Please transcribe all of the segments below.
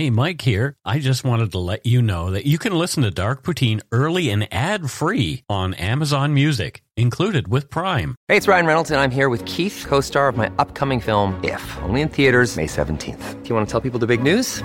Hey, Mike here. I just wanted to let you know that you can listen to Dark Poutine early and ad free on Amazon Music, included with Prime. Hey, it's Ryan Reynolds, and I'm here with Keith, co star of my upcoming film, If, only in theaters, May 17th. Do you want to tell people the big news?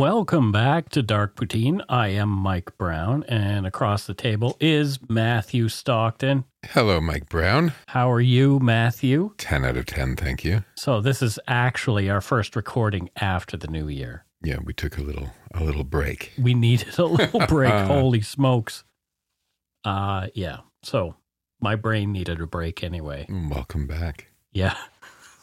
Welcome back to Dark Poutine. I am Mike Brown, and across the table is Matthew Stockton. Hello, Mike Brown. How are you, Matthew? 10 out of 10, thank you. So this is actually our first recording after the new year. Yeah, we took a little a little break. We needed a little break. Holy smokes. Uh yeah. So my brain needed a break anyway. Welcome back. Yeah.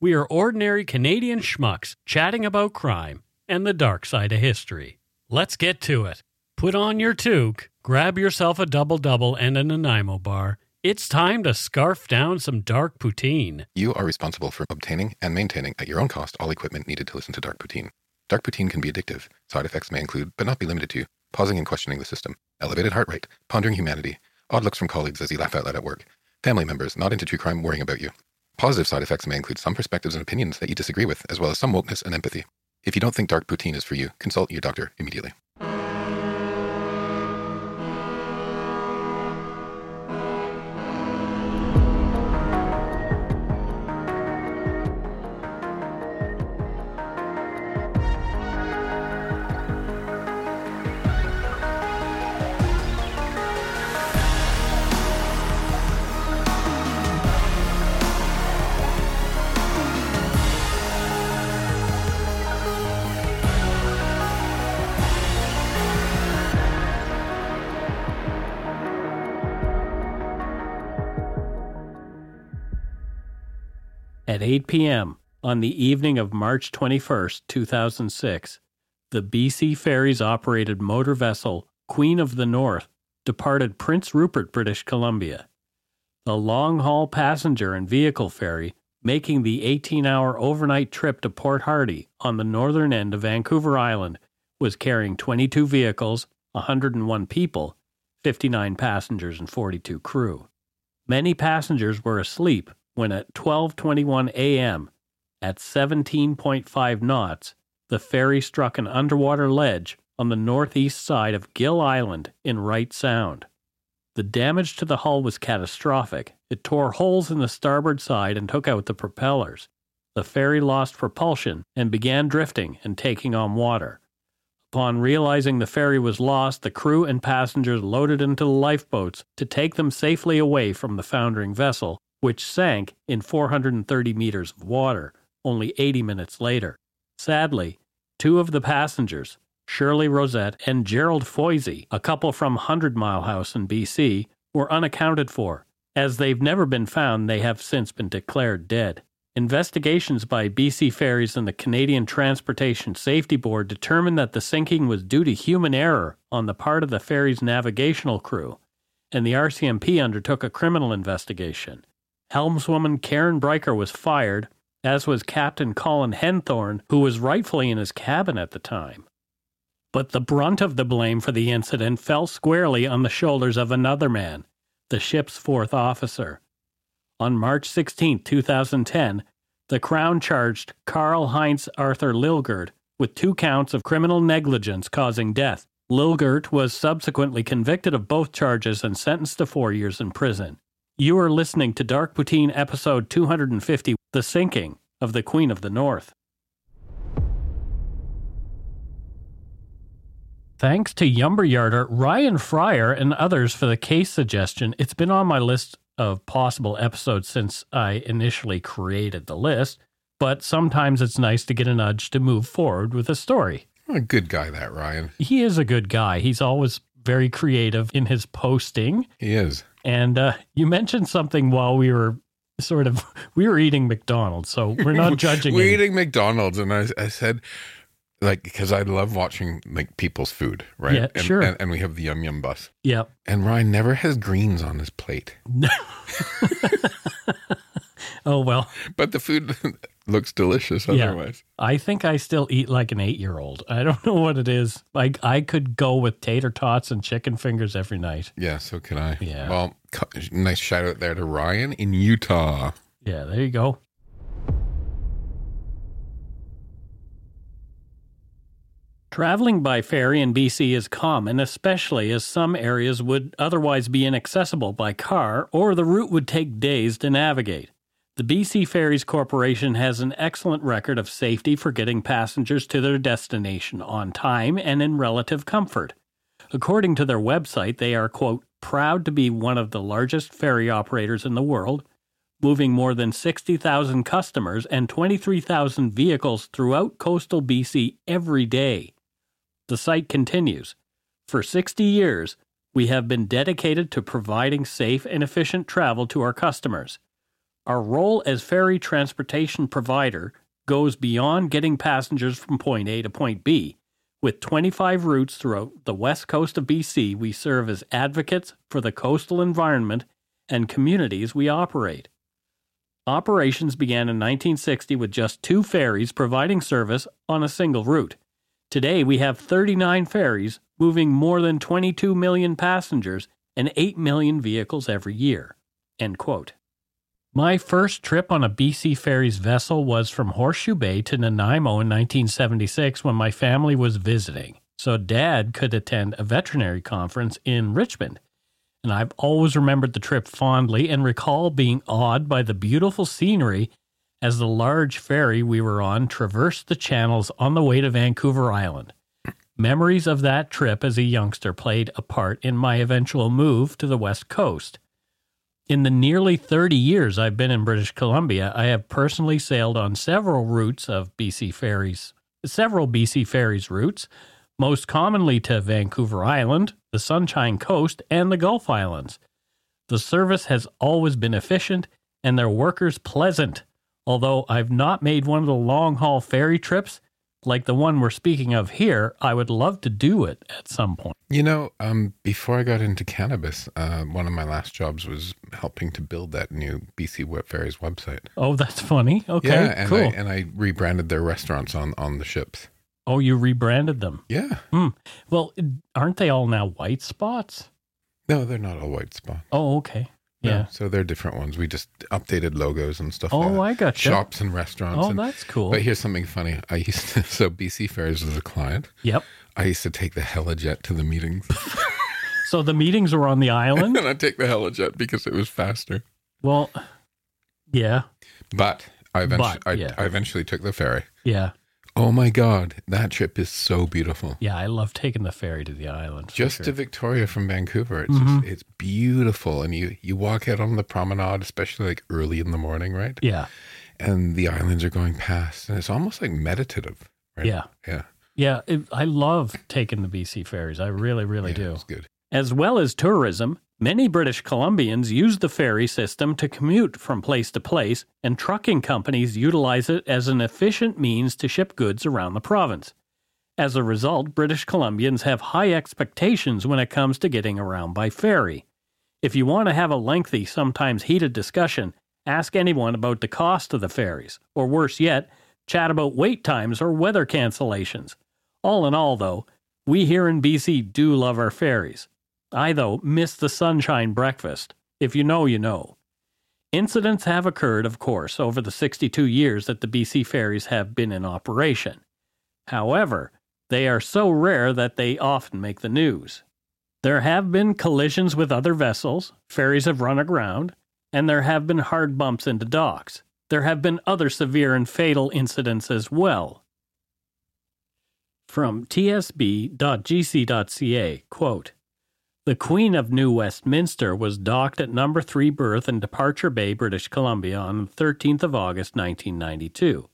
We are ordinary Canadian schmucks chatting about crime and the dark side of history. Let's get to it. Put on your toque, grab yourself a double double and a Nanaimo bar. It's time to scarf down some dark poutine. You are responsible for obtaining and maintaining at your own cost all equipment needed to listen to Dark Poutine. Dark Poutine can be addictive. Side effects may include, but not be limited to, pausing and questioning the system, elevated heart rate, pondering humanity, odd looks from colleagues as you laugh out loud at work, family members not into true crime worrying about you. Positive side effects may include some perspectives and opinions that you disagree with, as well as some wokeness and empathy. If you don't think dark poutine is for you, consult your doctor immediately. At 8 p.m. on the evening of March 21, 2006, the BC Ferries operated motor vessel Queen of the North departed Prince Rupert, British Columbia. The long haul passenger and vehicle ferry making the 18 hour overnight trip to Port Hardy on the northern end of Vancouver Island was carrying 22 vehicles, 101 people, 59 passengers, and 42 crew. Many passengers were asleep when at 12:21 a.m. at 17.5 knots, the ferry struck an underwater ledge on the northeast side of Gil Island in Wright Sound. The damage to the hull was catastrophic. It tore holes in the starboard side and took out the propellers. The ferry lost propulsion and began drifting and taking on water. Upon realizing the ferry was lost, the crew and passengers loaded into the lifeboats to take them safely away from the foundering vessel, which sank in 430 meters of water only 80 minutes later. Sadly, two of the passengers, Shirley Rosette and Gerald Foisy, a couple from Hundred Mile House in BC, were unaccounted for. As they've never been found, they have since been declared dead. Investigations by BC Ferries and the Canadian Transportation Safety Board determined that the sinking was due to human error on the part of the ferry's navigational crew, and the RCMP undertook a criminal investigation. Helmswoman Karen Bricker was fired, as was Captain Colin Henthorne, who was rightfully in his cabin at the time. But the brunt of the blame for the incident fell squarely on the shoulders of another man, the ship's fourth officer. On March 16, 2010, the Crown charged Karl Heinz Arthur Lilgert with two counts of criminal negligence causing death. Lilgert was subsequently convicted of both charges and sentenced to four years in prison. You are listening to Dark Poutine episode 250 The Sinking of the Queen of the North. Thanks to Yumberyarder, Ryan Fryer, and others for the case suggestion. It's been on my list of possible episodes since I initially created the list, but sometimes it's nice to get a nudge to move forward with a story. A good guy, that Ryan. He is a good guy. He's always very creative in his posting. He is. And uh, you mentioned something while we were sort of we were eating McDonald's, so we're not judging. We're any- eating McDonald's, and I, I said, like, because I love watching like people's food, right? Yeah, and, sure. And, and we have the yum yum bus, Yep. and Ryan never has greens on his plate, Oh well, but the food looks delicious Yeah. otherwise. I think I still eat like an eight-year-old. I don't know what it is. Like I could go with tater tots and chicken fingers every night. Yeah, so can I. Yeah. Well, nice shout out there to Ryan in Utah. Yeah, there you go. Traveling by ferry in BC is common, especially as some areas would otherwise be inaccessible by car or the route would take days to navigate. The BC Ferries Corporation has an excellent record of safety for getting passengers to their destination on time and in relative comfort. According to their website, they are, quote, proud to be one of the largest ferry operators in the world, moving more than 60,000 customers and 23,000 vehicles throughout coastal BC every day. The site continues For 60 years, we have been dedicated to providing safe and efficient travel to our customers. Our role as ferry transportation provider goes beyond getting passengers from point A to point B. With 25 routes throughout the west coast of BC, we serve as advocates for the coastal environment and communities we operate. Operations began in 1960 with just two ferries providing service on a single route. Today, we have 39 ferries moving more than 22 million passengers and 8 million vehicles every year. End quote. My first trip on a BC Ferries vessel was from Horseshoe Bay to Nanaimo in 1976 when my family was visiting, so Dad could attend a veterinary conference in Richmond. And I've always remembered the trip fondly and recall being awed by the beautiful scenery as the large ferry we were on traversed the channels on the way to Vancouver Island. Memories of that trip as a youngster played a part in my eventual move to the West Coast. In the nearly 30 years I've been in British Columbia, I have personally sailed on several routes of BC ferries, several BC ferries routes, most commonly to Vancouver Island, the Sunshine Coast, and the Gulf Islands. The service has always been efficient and their workers pleasant. Although I've not made one of the long haul ferry trips like the one we're speaking of here, I would love to do it at some point. You know, um, before I got into cannabis, uh, one of my last jobs was helping to build that new BC Wet Ferries website. Oh, that's funny. Okay, yeah, and cool. I, and I rebranded their restaurants on on the ships. oh, you rebranded them. Yeah, Well, aren't they all now white spots? no, they're not all white spots. Oh, okay. No, Yeah. so they're different ones. We just updated logos and stuff. Oh, like Oh, that. I gotcha. Shops and restaurants. Oh, and, that's cool. But here's something funny. I used to, so BC Ferries was a client. Yep. I used to take the helijet to the meetings, So the meetings were on the island? and I'd take the helijet because it was faster. well, yeah. But I eventually, But, I. I eventually took the ferry. Yeah. Oh my god, that trip is so beautiful. Yeah, I love taking the ferry to the island. Just sure. to Victoria from Vancouver, it's Mhm. just, it's beautiful, and you you walk out on the promenade, especially like early in the morning, right? Yeah. And the islands are going past, and it's almost like meditative, right? Yeah. yeah, Yeah. It, I love taking the BC ferries. I really, really yeah, do. It's good. As well as tourism, many British Columbians use the ferry system to commute from place to place, and trucking companies utilize it as an efficient means to ship goods around the province. As a result, British Columbians have high expectations when it comes to getting around by ferry. If you want to have a lengthy, sometimes heated discussion, Ask anyone about the cost of the ferries, or worse yet, chat about wait times or weather cancellations. All in all, though, we here in BC do love our ferries. I, though, miss the sunshine breakfast. If you know, you know. Incidents have occurred, of course, over the 62 years that the BC ferries have been in operation. However, they are so rare that they often make the news. There have been collisions with other vessels, ferries have run aground, and there have been hard bumps into docks. There have been other severe and fatal incidents as well. From tsb.gc.ca, quote, the Queen of New Westminster was docked at Number 3 berth in Departure Bay, British Columbia on the 13th of August 1992.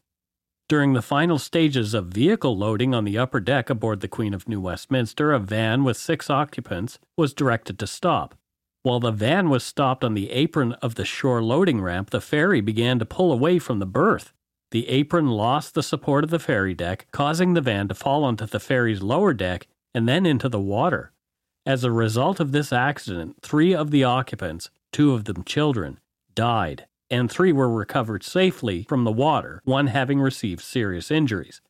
During the final stages of vehicle loading on the upper deck aboard the Queen of New Westminster, a van with six occupants was directed to stop. While the van was stopped on the apron of the shore loading ramp, the ferry began to pull away from the berth. The apron lost the support of the ferry deck, causing the van to fall onto the ferry's lower deck and then into the water. As a result of this accident, three of the occupants, two of them children, died, and three were recovered safely from the water, one having received serious injuries.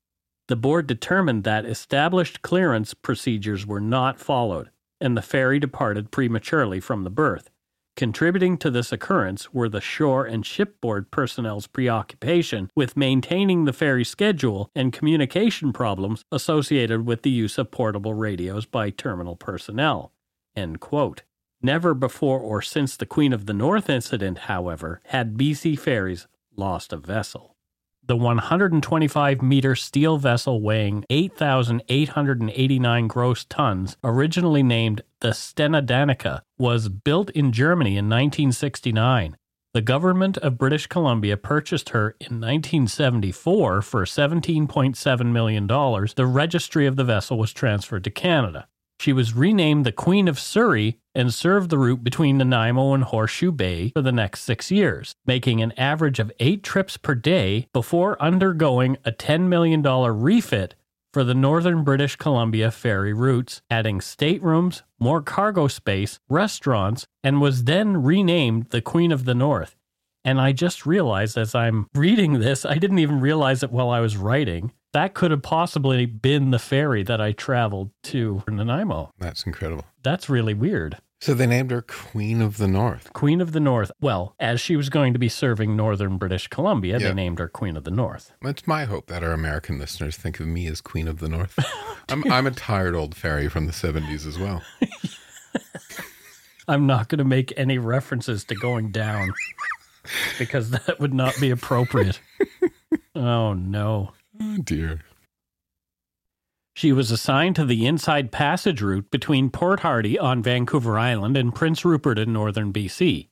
The board determined that established clearance procedures were not followed, and the ferry departed prematurely from the berth. Contributing to this occurrence were the shore and shipboard personnel's preoccupation with maintaining the ferry schedule and communication problems associated with the use of portable radios by terminal personnel. Never before or since the Queen of the North incident, however, had BC Ferries lost a vessel. The 125 meter steel vessel weighing 8,889 gross tons, originally named the Stena Danica, was built in Germany in 1969. The government of British Columbia purchased her in 1974 for $17.7 million. The registry of the vessel was transferred to Canada. She was renamed the Queen of Surrey and served the route between Nanaimo and Horseshoe Bay for the next six years, making an average of eight trips per day before undergoing a $10 million refit for the northern British Columbia ferry routes, adding staterooms, more cargo space, restaurants, and was then renamed the Queen of the North. And I just realized as I'm reading this, I didn't even realize it while I was writing that could have possibly been the ferry that I traveled to Nanaimo. That's incredible. That's really weird. So they named her Queen of the North. Queen of the North. Well, as she was going to be serving northern British Columbia, Yeah. they named her Queen of the North. It's my hope that our American listeners think of me as Queen of the North. I'm, I'm a tired old fairy from the 70s as well. I'm not going to make any references to going down because that would not be appropriate. oh, no. Oh, dear. She was assigned to the inside passage route between Port Hardy on Vancouver Island and Prince Rupert in northern BC.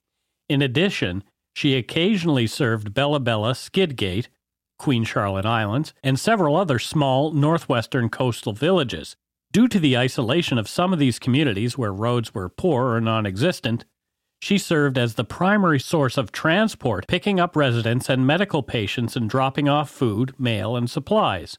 In addition, she occasionally served Bella Bella, Skidegate, Queen Charlotte Islands, and several other small northwestern coastal villages. Due to the isolation of some of these communities where roads were poor or non existent, she served as the primary source of transport, picking up residents and medical patients and dropping off food, mail, and supplies.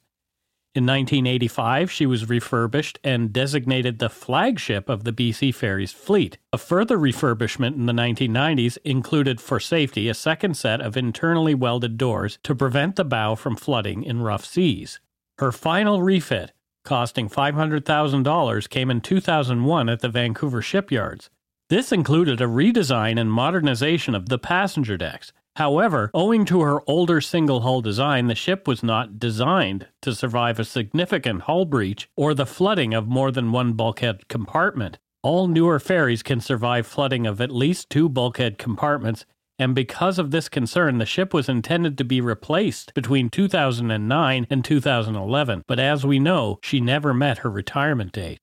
In 1985, she was refurbished and designated the flagship of the BC Ferries fleet. A further refurbishment in the 1990s included, for safety, a second set of internally welded doors to prevent the bow from flooding in rough seas. Her final refit, costing $500,000, came in 2001 at the Vancouver shipyards. This included a redesign and modernization of the passenger decks. However, owing to her older single hull design, the ship was not designed to survive a significant hull breach or the flooding of more than one bulkhead compartment. All newer ferries can survive flooding of at least two bulkhead compartments, and because of this concern, the ship was intended to be replaced between 2009 and 2011. But as we know, she never met her retirement date.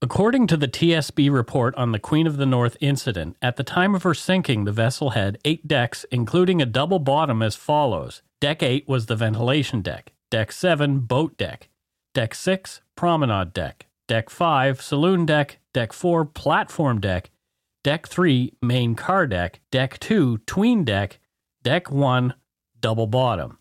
According to the TSB report on the Queen of the North incident, at the time of her sinking, the vessel had eight decks, including a double bottom as follows. Deck 8 was the ventilation deck, Deck 7, boat deck, Deck 6, promenade deck, Deck 5, saloon deck, Deck 4, platform deck, Deck 3, main car deck, Deck 2, tween deck, Deck 1, double bottom.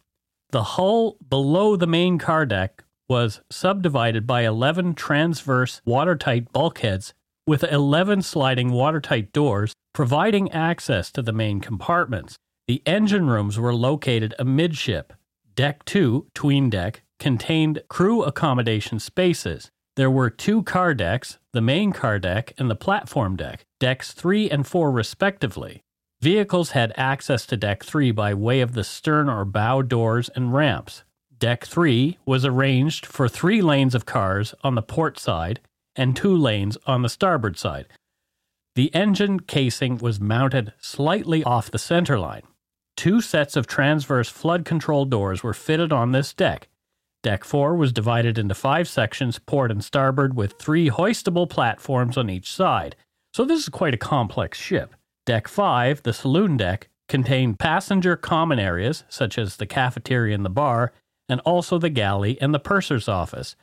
The hull below the main car deck was subdivided by 11 transverse watertight bulkheads with 11 sliding watertight doors, providing access to the main compartments. The engine rooms were located amidship. Deck 2, tween deck, contained crew accommodation spaces. There were two car decks, the main car deck and the platform deck, decks 3 and 4 respectively. Vehicles had access to Deck 3 by way of the stern or bow doors and ramps. Deck 3 was arranged for three lanes of cars on the port side and two lanes on the starboard side. The engine casing was mounted slightly off the center line. Two sets of transverse flood control doors were fitted on this deck. Deck 4 was divided into five sections, port and starboard, with three hoistable platforms on each side. So this is quite a complex ship. Deck 5, the saloon deck, contained passenger common areas, such as the cafeteria and the bar, and also the galley and the purser's office.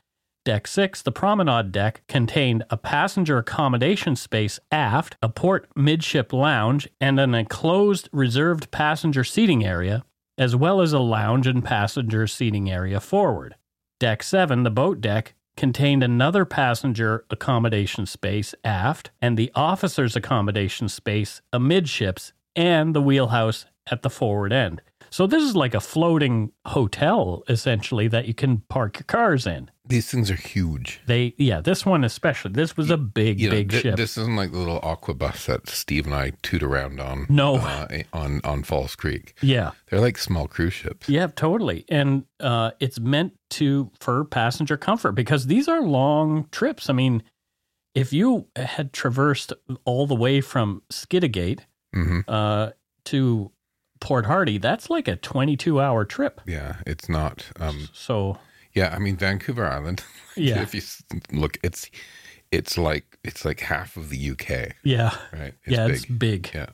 Deck 6, the promenade deck, contained a passenger accommodation space aft, a port midship lounge, and an enclosed reserved passenger seating area, as well as a lounge and passenger seating area forward. Deck 7, the boat deck, contained another passenger accommodation space aft and the officer's accommodation space amidships and the wheelhouse at the forward end. So this is like a floating hotel essentially that you can park your cars in. These things are huge. They yeah, this one especially. This was a big You know, big thi- ship. This isn't like the little aqua bus that Steve and I toot around on. No. uh, on on False Creek. yeah. They're like small cruise ships. Yeah, totally. And uh, it's meant to for passenger comfort because these are long trips. I mean, if you had traversed all the way from Skidegate hmm uh, to Port Hardy, that's like a 22 hour trip. Yeah, it's not. Um, So, yeah, I mean Vancouver Island. Yeah. if you look, it's it's like it's like half of the UK, yeah. right? yeah, it's big. Yeah.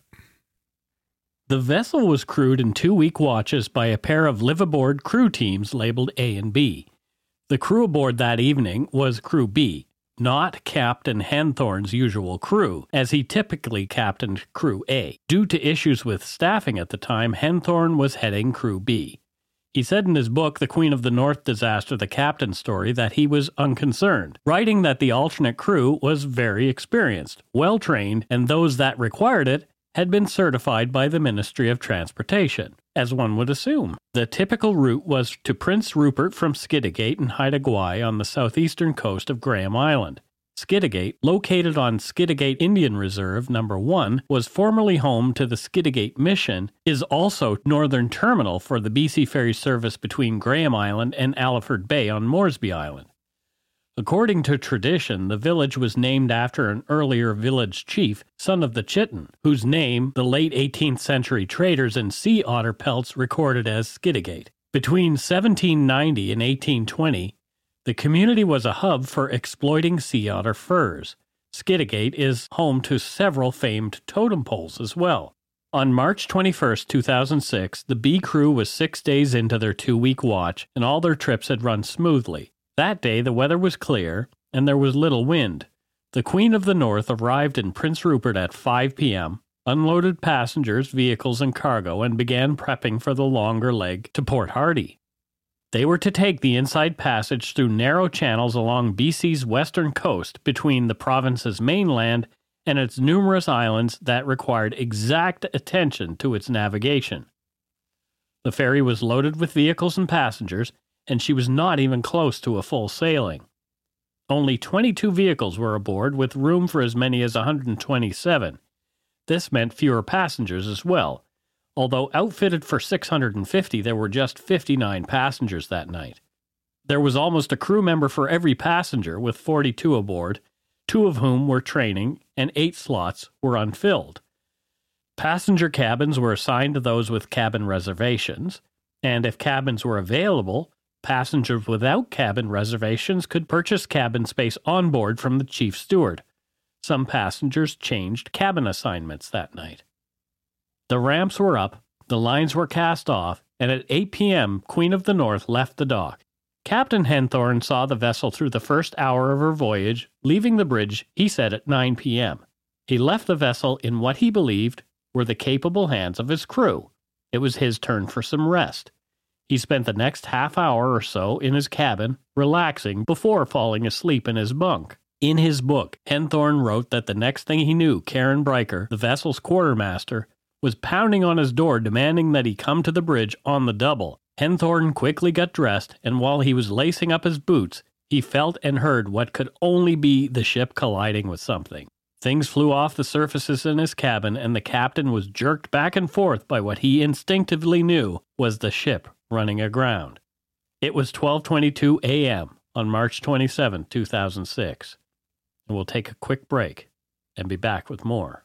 The vessel was crewed in two week watches by a pair of live aboard crew teams labeled A and B. The crew aboard that evening was Crew B, not Captain Henthorne's usual crew, as he typically captained Crew A. Due to issues with staffing at the time, Henthorne was heading Crew B. He said in his book, The Queen of the North Disaster The Captain Story, that he was unconcerned, writing that the alternate crew was very experienced, well trained, and those that required it had been certified by the Ministry of Transportation, as one would assume. The typical route was to Prince Rupert from Skidegate and Haida Gwaii on the southeastern coast of Graham Island. Skidegate, located on Skidegate Indian Reserve Number 1, was formerly home to the Skidegate Mission, is also northern terminal for the BC Ferry service between Graham Island and Alliford Bay on Moresby Island. According to tradition, the village was named after an earlier village chief, son of the Chitten, whose name the late 18th century traders in sea otter pelts recorded as Skidegate. Between 1790 and 1820, the community was a hub for exploiting sea otter furs. Skidegate is home to several famed totem poles as well. On March 21, 2006, the B crew was six days into their two week watch, and all their trips had run smoothly. That day, the weather was clear, and there was little wind. The Queen of the North arrived in Prince Rupert at 5 p.m., unloaded passengers, vehicles, and cargo, and began prepping for the longer leg to Port Hardy. They were to take the inside passage through narrow channels along BC's western coast between the province's mainland and its numerous islands that required exact attention to its navigation. The ferry was loaded with vehicles and passengers, and she was not even close to a full sailing. Only 22 vehicles were aboard, with room for as many as 127. This meant fewer passengers as well. Although outfitted for 650, there were just 59 passengers that night. There was almost a crew member for every passenger, with 42 aboard, two of whom were training, and eight slots were unfilled. Passenger cabins were assigned to those with cabin reservations, and if cabins were available, passengers without cabin reservations could purchase cabin space on board from the chief steward. Some passengers changed cabin assignments that night. The ramps were up, the lines were cast off, and at 8 p.m., Queen of the North left the dock. Captain Henthorne saw the vessel through the first hour of her voyage, leaving the bridge, he said, at 9 p.m. He left the vessel in what he believed were the capable hands of his crew. It was his turn for some rest. He spent the next half hour or so in his cabin, relaxing before falling asleep in his bunk. In his book, Henthorne wrote that the next thing he knew, Karen Bricker, the vessel's quartermaster, was pounding on his door demanding that he come to the bridge on the double. Henthorne quickly got dressed, and while he was lacing up his boots, he felt and heard what could only be the ship colliding with something. Things flew off the surfaces in his cabin, and the captain was jerked back and forth by what he instinctively knew was the ship running aground. It was 12:22 a.m. on March 27, 2006. And we'll take a quick break and be back with more.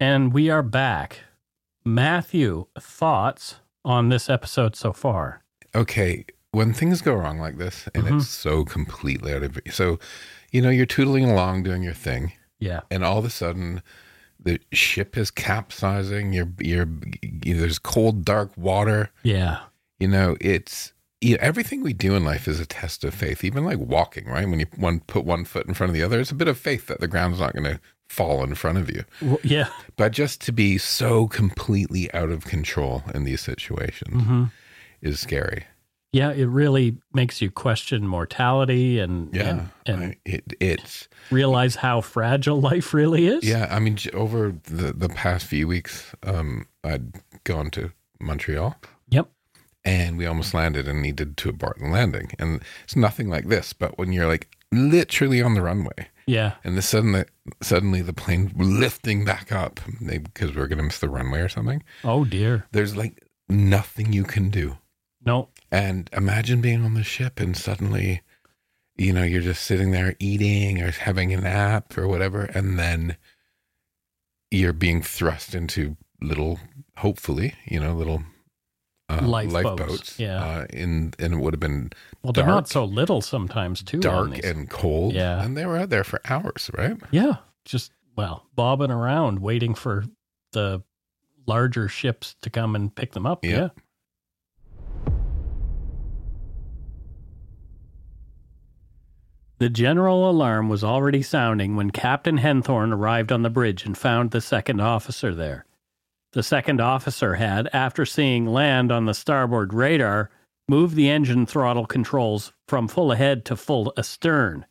And we are back. Matthew, thoughts on this episode so far? Okay, when things go wrong like this and Mm-hmm. it's so completely out of so you know you're tootling along doing your thing Yeah. and all of a sudden the ship is capsizing you're you're you there's cold dark water Yeah. you know it's you know, everything we do in life is a test of faith even like walking right when you one put one foot in front of the other it's a bit of faith that the ground's not going to fall in front of you Yeah. but just to be so completely out of control in these situations Mm-hmm. is scary Yeah. It really makes you question mortality and, yeah and, and it, it's realize how fragile life really is. Yeah, I mean, over the the past few weeks, um, I'd gone to Montreal Yep. and we almost landed and needed to abort the landing. And it's nothing like this, but when you're like literally on the runway Yeah. and the suddenly suddenly the plane lifting back up because we're gonna miss the runway or something, Oh, dear. there's like nothing you can do. No. And imagine being on the ship and suddenly, you know, you're just sitting there eating or having a nap or whatever, and then you're being thrust into little, hopefully, you know, little uh, Lifeboats, yeah. Uh, in and it would have been Well, they're not dark- so little sometimes, too. dark and cold. Yeah. and they were out there for hours, right? Yeah. Just, well, bobbing around waiting for the larger ships to come and pick them up. Yeah. Yeah. The general alarm was already sounding when Captain Henthorne arrived on the bridge and found the second officer there. The second officer had, after seeing land on the starboard radar, moved the engine throttle controls from full ahead to full astern.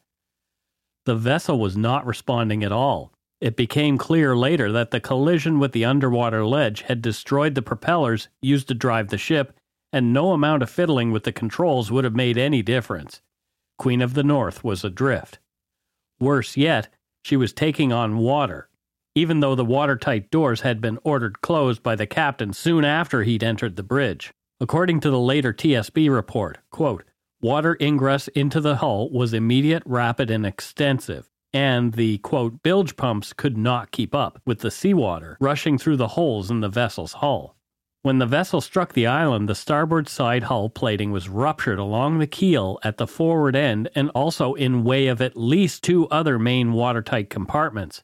The vessel was not responding at all. It became clear later that the collision with the underwater ledge had destroyed the propellers used to drive the ship, and no amount of fiddling with the controls would have made any difference. Queen of the North was adrift. Worse yet, she was taking on water, even though the watertight doors had been ordered closed by the captain soon after he'd entered the bridge. According to the later TSB report, quote, water ingress into the hull was immediate, rapid, and extensive, and the quote, bilge pumps could not keep up with the seawater rushing through the holes in the vessel's hull. When the vessel struck the island, the starboard side hull plating was ruptured along the keel at the forward end and also in way of at least two other main watertight compartments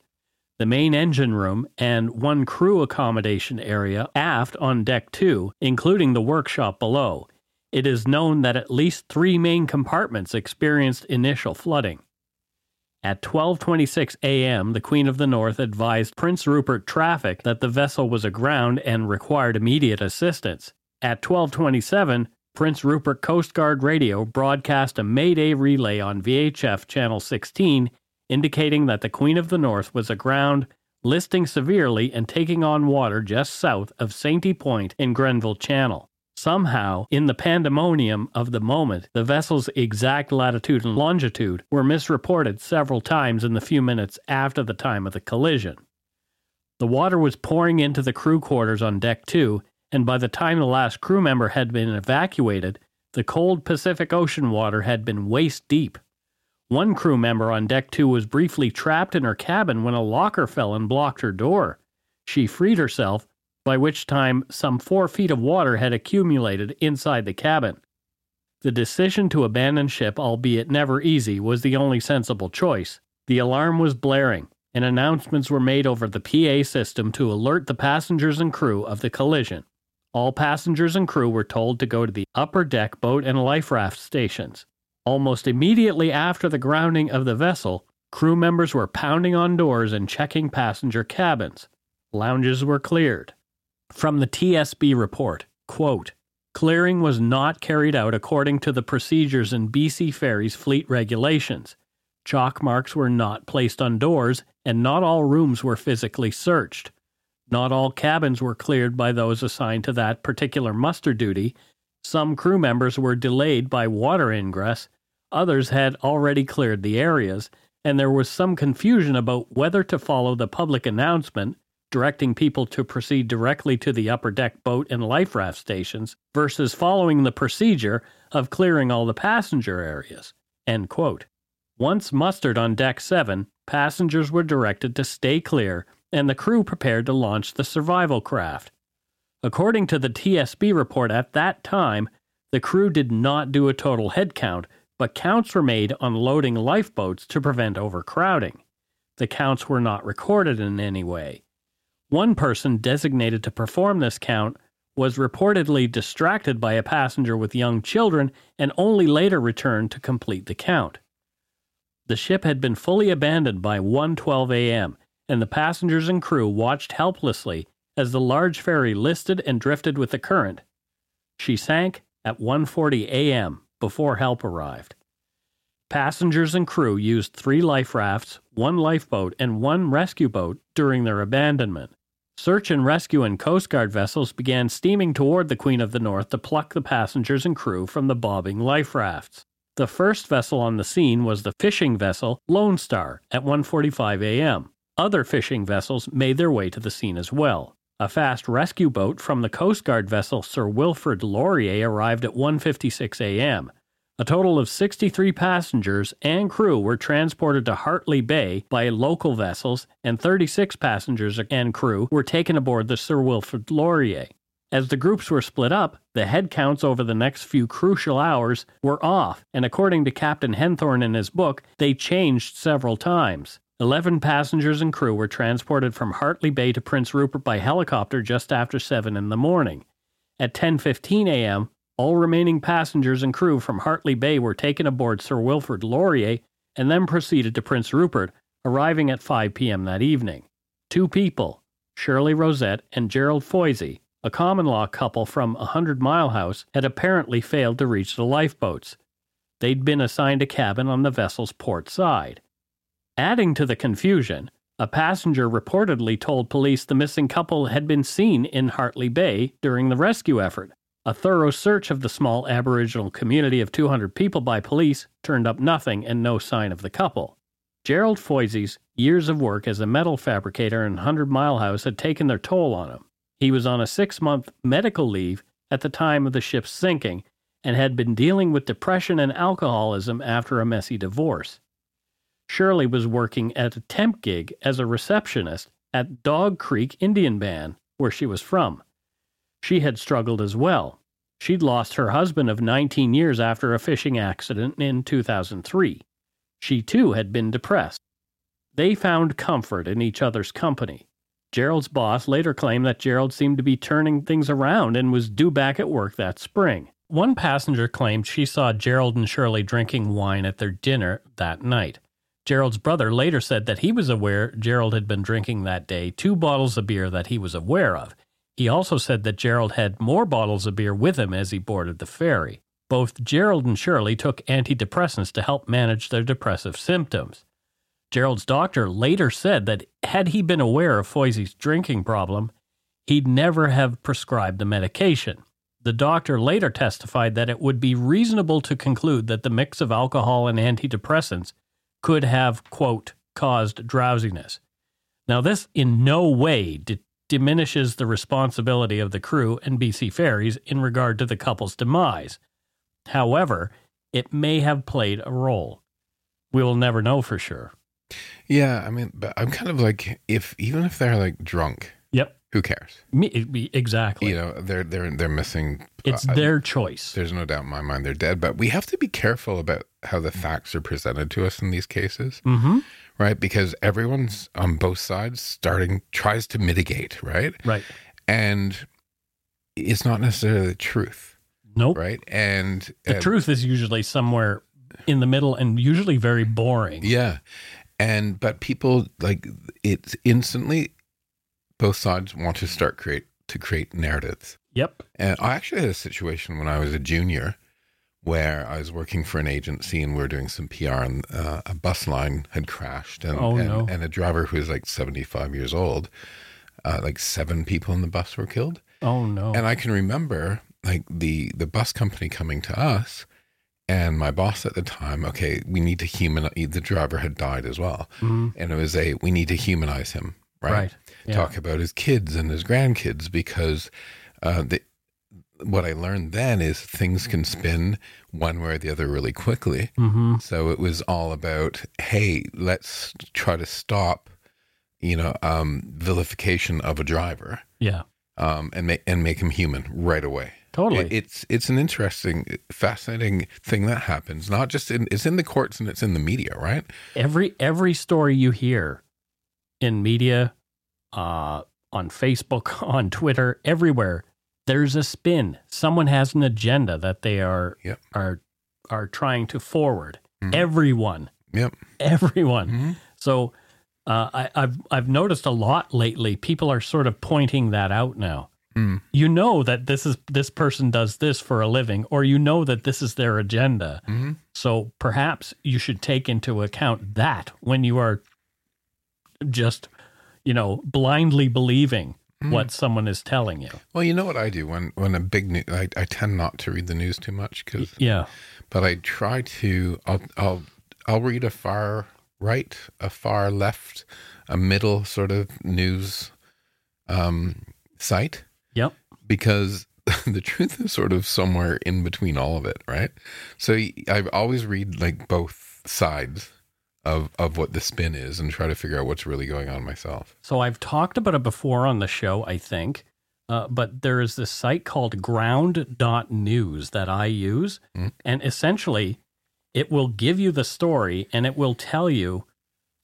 the main engine room and one crew accommodation area aft on deck 2, including the workshop below. It is known that at least 3 main compartments experienced initial flooding. At 12:26 a.m., the Queen of the North advised Prince Rupert Traffic that the vessel was aground and required immediate assistance. At 12:27, Prince Rupert Coast Guard Radio broadcast a Mayday relay on VHF channel 16 indicating that the Queen of the North was aground, listing severely and taking on water just south of Sainty Point in Grenville Channel. Somehow, in the pandemonium of the moment, the vessel's exact latitude and longitude were misreported several times in the few minutes after the time of the collision. The water was pouring into the crew quarters on deck two, and by the time the last crew member had been evacuated, the cold Pacific Ocean water had been waist deep. One crew member on deck two was briefly trapped in her cabin when a locker fell and blocked her door. She freed herself, by which time some four feet of water had accumulated inside the cabin. The decision to abandon ship, albeit never easy, was the only sensible choice. The alarm was blaring, and announcements were made over the PA system to alert the passengers and crew of the collision. All passengers and crew were told to go to the upper deck boat and life raft stations. Almost immediately after the grounding of the vessel, crew members were pounding on doors and checking passenger cabins. Lounges were cleared. From the TSB report, quote, Clearing was not carried out according to the procedures in BC Ferries fleet regulations. Chalk marks were not placed on doors, and not all rooms were physically searched. Not all cabins were cleared by those assigned to that particular muster duty. Some crew members were delayed by water ingress, others had already cleared the areas, and there was some confusion about whether to follow the public announcement directing people to proceed directly to the upper deck boat and life raft stations versus following the procedure of clearing all the passenger areas. Once mustered on deck 7, passengers were directed to stay clear and the crew prepared to launch the survival craft. According to the TSB report at that time, the crew did not do a total head count, but counts were made on loading lifeboats to prevent overcrowding. The counts were not recorded in any way. One person designated to perform this count was reportedly distracted by a passenger with young children and only later returned to complete the count. The ship had been fully abandoned by 1:12 a.m., and the passengers and crew watched helplessly as the large ferry listed and drifted with the current. She sank at 1:40 a.m. before help arrived. Passengers and crew used 3 life rafts, 1 lifeboat, and 1 rescue boat during their abandonment. Search and rescue and Coast Guard vessels began steaming toward the Queen of the North to pluck the passengers and crew from the bobbing life rafts. The first vessel on the scene was the fishing vessel Lone Star at 1:45 a.m. Other fishing vessels made their way to the scene as well. A fast rescue boat from the Coast Guard vessel Sir Wilfrid Laurier arrived at 1:56 a.m. A total of 63 passengers and crew were transported to Hartley Bay by local vessels, and 36 passengers and crew were taken aboard the Sir Wilfrid Laurier. As the groups were split up, the head counts over the next few crucial hours were off, and according to Captain Henthorne in his book, they changed several times. Eleven passengers and crew were transported from Hartley Bay to Prince Rupert by helicopter just after 7 in the morning. At 10:15 a.m., all remaining passengers and crew from Hartley Bay were taken aboard Sir Wilfrid Laurier and then proceeded to Prince Rupert, arriving at 5 p.m. that evening. Two people, Shirley Rosette and Gerald Foisy, a common law couple from a Hundred Mile House, had apparently failed to reach the lifeboats. They'd been assigned a cabin on the vessel's port side. Adding to the confusion, a passenger reportedly told police the missing couple had been seen in Hartley Bay during the rescue effort. A thorough search of the small Aboriginal community of 200 people by police turned up nothing and no sign of the couple. Gerald Foisy's years of work as a metal fabricator in Hundred Mile House had taken their toll on him. He was on a six month medical leave at the time of the ship's sinking and had been dealing with depression and alcoholism after a messy divorce. Shirley was working at a temp gig as a receptionist at Dog Creek Indian Band, where she was from. She had struggled as well. She'd lost her husband of 19 years after a fishing accident in 2003. She too had been depressed. They found comfort in each other's company. Gerald's boss later claimed that Gerald seemed to be turning things around and was due back at work that spring. One passenger claimed she saw Gerald and Shirley drinking wine at their dinner that night. Gerald's brother later said that he was aware Gerald had been drinking that day two bottles of beer that he was aware of. He also said that Gerald had more bottles of beer with him as he boarded the ferry. Both Gerald and Shirley took antidepressants to help manage their depressive symptoms. Gerald's doctor later said that had he been aware of Foisy's drinking problem, he'd never have prescribed the medication. The doctor later testified that it would be reasonable to conclude that the mix of alcohol and antidepressants could have, quote, caused drowsiness. Now, this in no way di- diminishes the responsibility of the crew and BC Ferries in regard to the couple's demise. However, it may have played a role. We will never know for sure. Yeah, I mean, but I'm kind of like, if even if they're like drunk. Who cares? Me, exactly. You know, they're they're they're missing. it's uh, their choice. There's no doubt in my mind they're dead, but we have to be careful about how the facts are presented to us in these cases, Mm-hmm. right? Because everyone's on both sides starting tries to mitigate, right? Right. And it's not necessarily the truth, Nope. right? And The and- truth is usually somewhere in the middle and usually very boring. Yeah. And but people like it's instantly both sides want to start create to create narratives. Yep. And I actually had a situation when I was a junior where I was working for an agency and we were doing some PR and uh, a bus line had crashed and, Oh, and, no. and a driver who was like 75 years old, uh, like seven people in the bus were killed. Oh no. And I can remember like the the bus company coming to us and my boss at the time, okay, we need to humanize the driver had died as well. Mhm. And it was a we need to humanize him, right? Right. Yeah. Talk about his kids and his grandkids because uh the what I learned then is things can spin one way or the other really quickly. Mm-hmm. So it was all about, hey, let's try to stop, you know, um, vilification of a driver Yeah. um, and make and make him human right away. Totally. It- it's it's an interesting, fascinating thing that happens. Not just in it's in the courts and it's in the media, right? every every story you hear in media, uh, on Facebook, on Twitter, everywhere, there's a spin. Someone has an agenda that they are Yep. are are trying to forward. Mhm. Everyone, Yep. everyone. Mhm. So uh, I, I've I've noticed a lot lately. People are sort of pointing that out now. Mm. You know that this is this person does this for a living, or you know that this is their agenda. Mhm. So perhaps you should take into account that when you are just, you know, blindly believing Mm. what someone is telling you. Well, you know what I do when when a big news. I, I tend not to read the news too much because, Yeah. but I try to. I'll I'll I'll read a far right, a far left, a middle sort of news um, site. Yep. because the truth is sort of somewhere in between all of it, right? So I always read like both sides of of what the spin is and try to figure out what's really going on myself. So I've talked about it before on the show, I think. Uh, but there is this site called ground.news that I use. Mm. And essentially, it will give you the story and it will tell you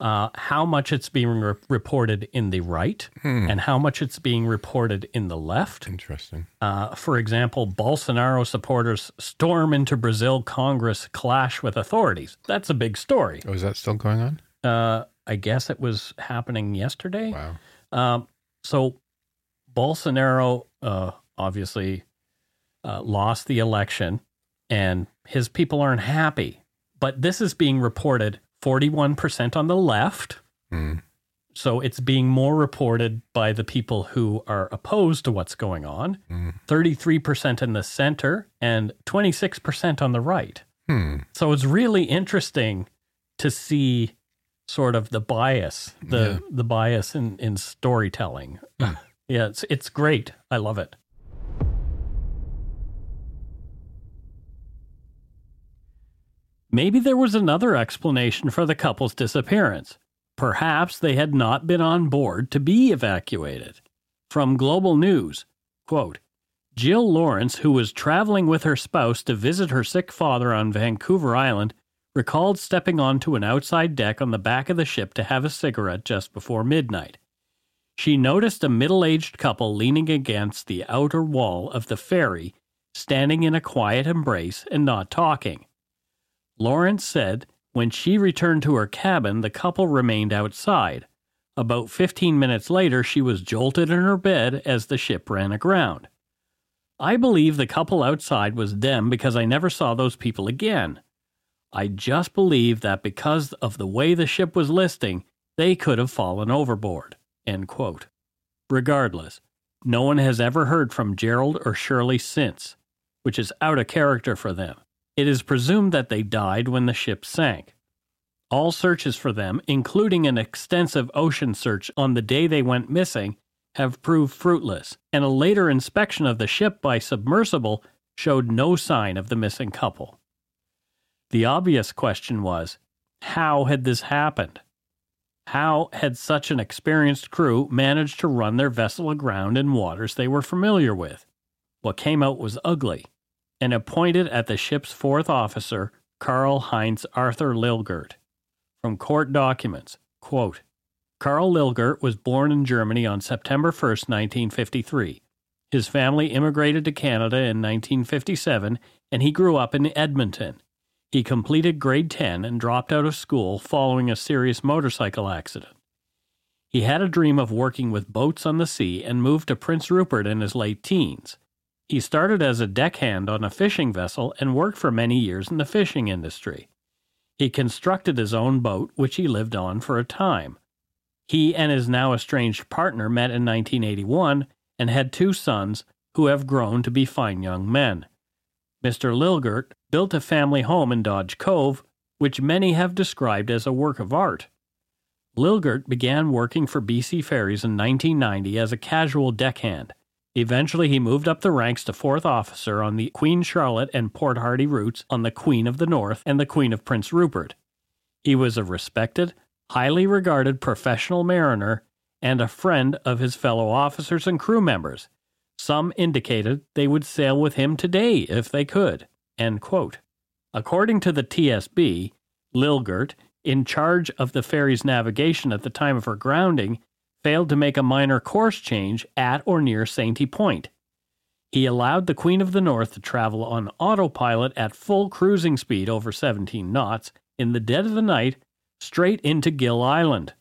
uh, how much it's being re- reported in the right Hmm. and how much it's being reported in the left. Interesting. Uh, for example, Bolsonaro supporters storm into Brazil Congress clash with authorities. That's a big story. Oh, is that still going on? Uh, I guess it was happening yesterday. Wow. Um, so Bolsonaro uh, obviously uh, lost the election, and his people aren't happy. But this is being reported 41% on the left. Hmm. So it's being more reported by the people who are opposed to what's going on. Hmm. 33% in the center and 26% on the right. Hmm. So it's really interesting to see sort of the bias, the Yeah. the bias in, in storytelling. yeah, it's it's great. I love it. Maybe there was another explanation for the couple's disappearance. Perhaps they had not been on board to be evacuated. From Global News, quote, Jill Lawrence, who was traveling with her spouse to visit her sick father on Vancouver Island, recalled stepping onto an outside deck on the back of the ship to have a cigarette just before midnight. She noticed a middle aged couple leaning against the outer wall of the ferry, standing in a quiet embrace and not talking. Lawrence said when she returned to her cabin, the couple remained outside. About 15 minutes later, she was jolted in her bed as the ship ran aground. I believe the couple outside was them because I never saw those people again. I just believe that because of the way the ship was listing, they could have fallen overboard. Regardless, no one has ever heard from Gerald or Shirley since. which is out of character for them. It is presumed that they died when the ship sank. All searches for them, including an extensive ocean search on the day they went missing, have proved fruitless, and a later inspection of the ship by submersible showed no sign of the missing couple. The obvious question was how had this happened? How had such an experienced crew managed to run their vessel aground in waters they were familiar with? What came out was ugly, and appointed at the ship's fourth officer, Karl Heinz Arthur Lilgert. From court documents, quote, Karl Lilgert was born in Germany on September 1, 1953. His family immigrated to Canada in 1957, and he grew up in Edmonton. He completed grade 10 and dropped out of school following a serious motorcycle accident. He had a dream of working with boats on the sea and moved to Prince Rupert in his late teens. He started as a deckhand on a fishing vessel and worked for many years in the fishing industry. He constructed his own boat, which he lived on for a time. He and his now estranged partner met in 1981 and had two sons who have grown to be fine young men. Mr. Lilgert built a family home in Dodge Cove, which many have described as a work of art. Lilgert began working for BC Ferries in 1990 as a casual deckhand. Eventually, he moved up the ranks to fourth officer on the Queen Charlotte and Port Hardy routes on the Queen of the North and the Queen of Prince Rupert. He was a respected, highly regarded professional mariner and a friend of his fellow officers and crew members. Some indicated they would sail with him today if they could. According to the TSB, Lilgert, in charge of the ferry's navigation at the time of her grounding, failed to make a minor course change at or near Sainty Point. He allowed the Queen of the North to travel on autopilot at full cruising speed over 17 knots in the dead of the night straight into Gil Island.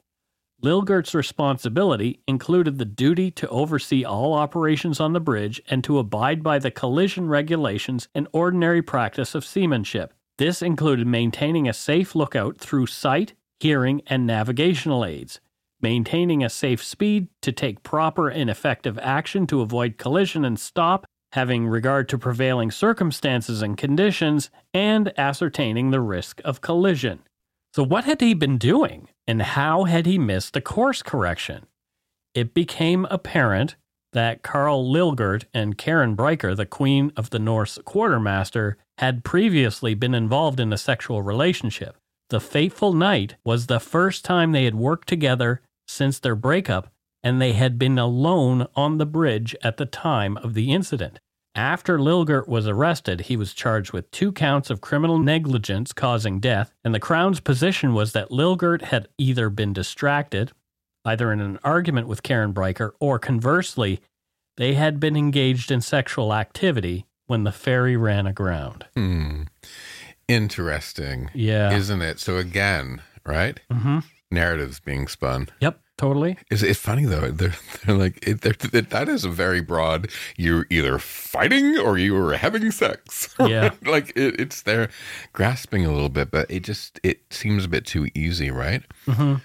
Lilgert's responsibility included the duty to oversee all operations on the bridge and to abide by the collision regulations and ordinary practice of seamanship. This included maintaining a safe lookout through sight, hearing, and navigational aids, maintaining a safe speed to take proper and effective action to avoid collision and stop, having regard to prevailing circumstances and conditions, and ascertaining the risk of collision. So, what had he been doing, and how had he missed the course correction? It became apparent that Karl Lilgert and Karen Bricker, the Queen of the North's quartermaster, had previously been involved in a sexual relationship. The fateful night was the first time they had worked together since their breakup, and they had been alone on the bridge at the time of the incident. After Lilgert was arrested, he was charged with two counts of criminal negligence causing death, and the Crown's position was that Lilgert had either been distracted, either in an argument with Karen Bricker, or conversely, they had been engaged in sexual activity when the ferry ran aground. Hmm. Interesting. Yeah. Isn't it? So again, right? Mm-hmm. Narratives being spun. Yep, totally. Is it funny though? They're they're like it, they're, that is a very broad. You're either fighting or you were having sex. Yeah. like it, it's they're grasping a little bit, but it just it seems a bit too easy, right? Mm-hmm.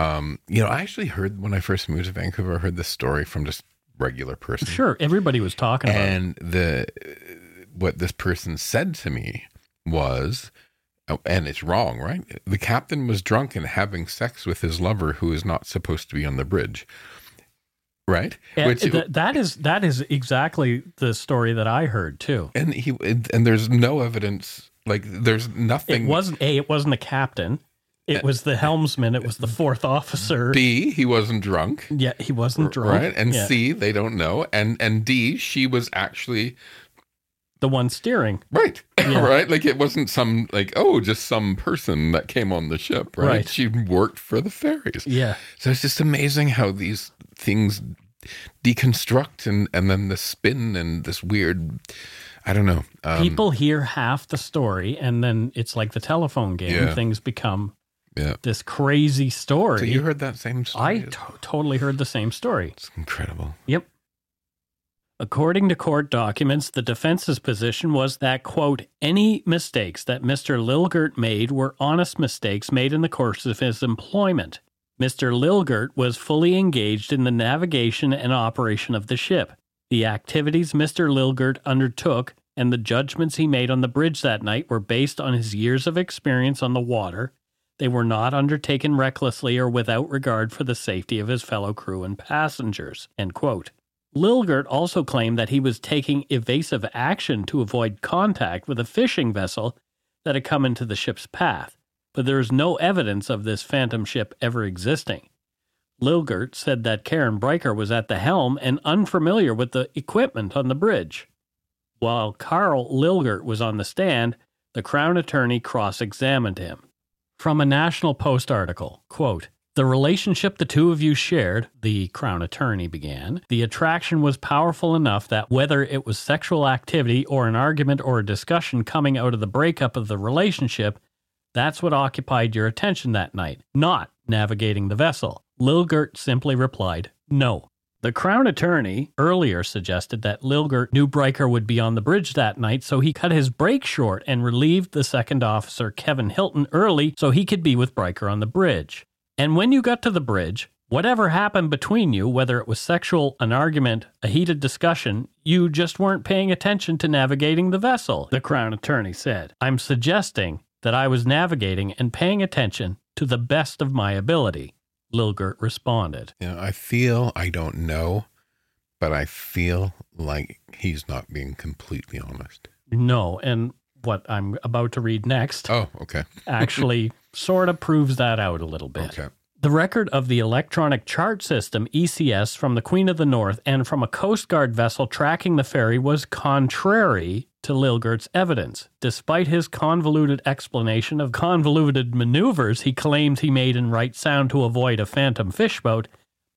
Um, you know, I actually heard when I first moved to Vancouver, I heard this story from just regular person. Sure, everybody was talking about it. and the what this person said to me was Oh, and it's wrong right the captain was drunk and having sex with his lover who is not supposed to be on the bridge right And th- that is that is exactly the story that I heard too. and he and there's no evidence like there's nothing It wasn't a. It wasn't the captain. It was the helmsman. It was the fourth officer. b he wasn't drunk yeah, he wasn't drunk. right and Yeah. c they don't know and and d she was actually the one steering. Right. Yeah. right. Like it wasn't some like, oh, just some person that came on the ship, right? Right. She worked for the ferries. Yeah. So it's just amazing how these things deconstruct and and then the spin and this weird I don't know. Um, People hear half the story, and then it's like the telephone game. Yeah. Things become yeah. this crazy story. So you heard that same story? I to- totally heard the same story. it's incredible. Yep. According to court documents, the defense's position was that, quote, any mistakes that Mr. Lilgert made were honest mistakes made in the course of his employment. Mr. Lilgert was fully engaged in the navigation and operation of the ship. The activities Mr. Lilgert undertook and the judgments he made on the bridge that night were based on his years of experience on the water. They were not undertaken recklessly or without regard for the safety of his fellow crew and passengers. End quote. Lilgert also claimed that he was taking evasive action to avoid contact with a fishing vessel that had come into the ship's path, but there is no evidence of this phantom ship ever existing. Lilgert said that Karen Bricker was at the helm and unfamiliar with the equipment on the bridge. While Karl Lilgert was on the stand, the Crown Attorney cross examined him. From a National Post article, quote, the relationship the two of you shared, the Crown Attorney began, the attraction was powerful enough that whether it was sexual activity or an argument or a discussion coming out of the breakup of the relationship, that's what occupied your attention that night, not navigating the vessel. Lilgert simply replied, no. The Crown Attorney earlier suggested that Lilgert knew Bricker would be on the bridge that night, so he cut his break short and relieved the second officer, Kevin Hilton, early so he could be with Bricker on the bridge. And when you got to the bridge, whatever happened between you, whether it was sexual, an argument, a heated discussion, you just weren't paying attention to navigating the vessel, the Crown Attorney said. I'm suggesting that I was navigating and paying attention to the best of my ability, Lilgert responded. You know, I feel, I don't know, but I feel like he's not being completely honest. No, and what I'm about to read next Oh, okay. actually sort of proves that out a little bit. Okay. The record of the electronic chart system, ECS, from the Queen of the North and from a Coast Guard vessel tracking the ferry was contrary to Lilgert's evidence. Despite his convoluted explanation of convoluted maneuvers he claims he made in Wright Sound to avoid a phantom fishboat,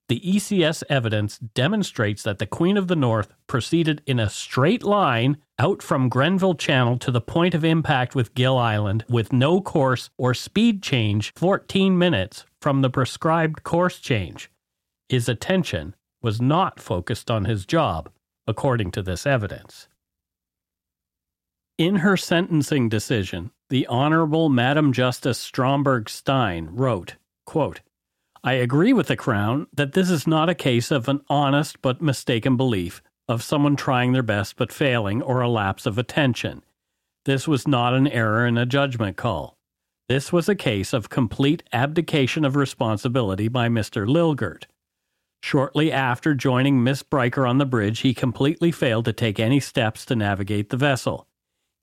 the ECS evidence demonstrates that the Queen of the North proceeded in a straight line out from Grenville Channel to the point of impact with Gil Island with no course or speed change 14 minutes from the prescribed course change. His attention was not focused on his job, according to this evidence. In her sentencing decision, the Honorable Madam Justice Stromberg Stein wrote, quote, I agree with the Crown that this is not a case of an honest but mistaken belief of someone trying their best but failing or a lapse of attention. This was not an error in a judgment call. This was a case of complete abdication of responsibility by Mr. Lilgert. Shortly after joining Miss Bricker on the bridge, he completely failed to take any steps to navigate the vessel.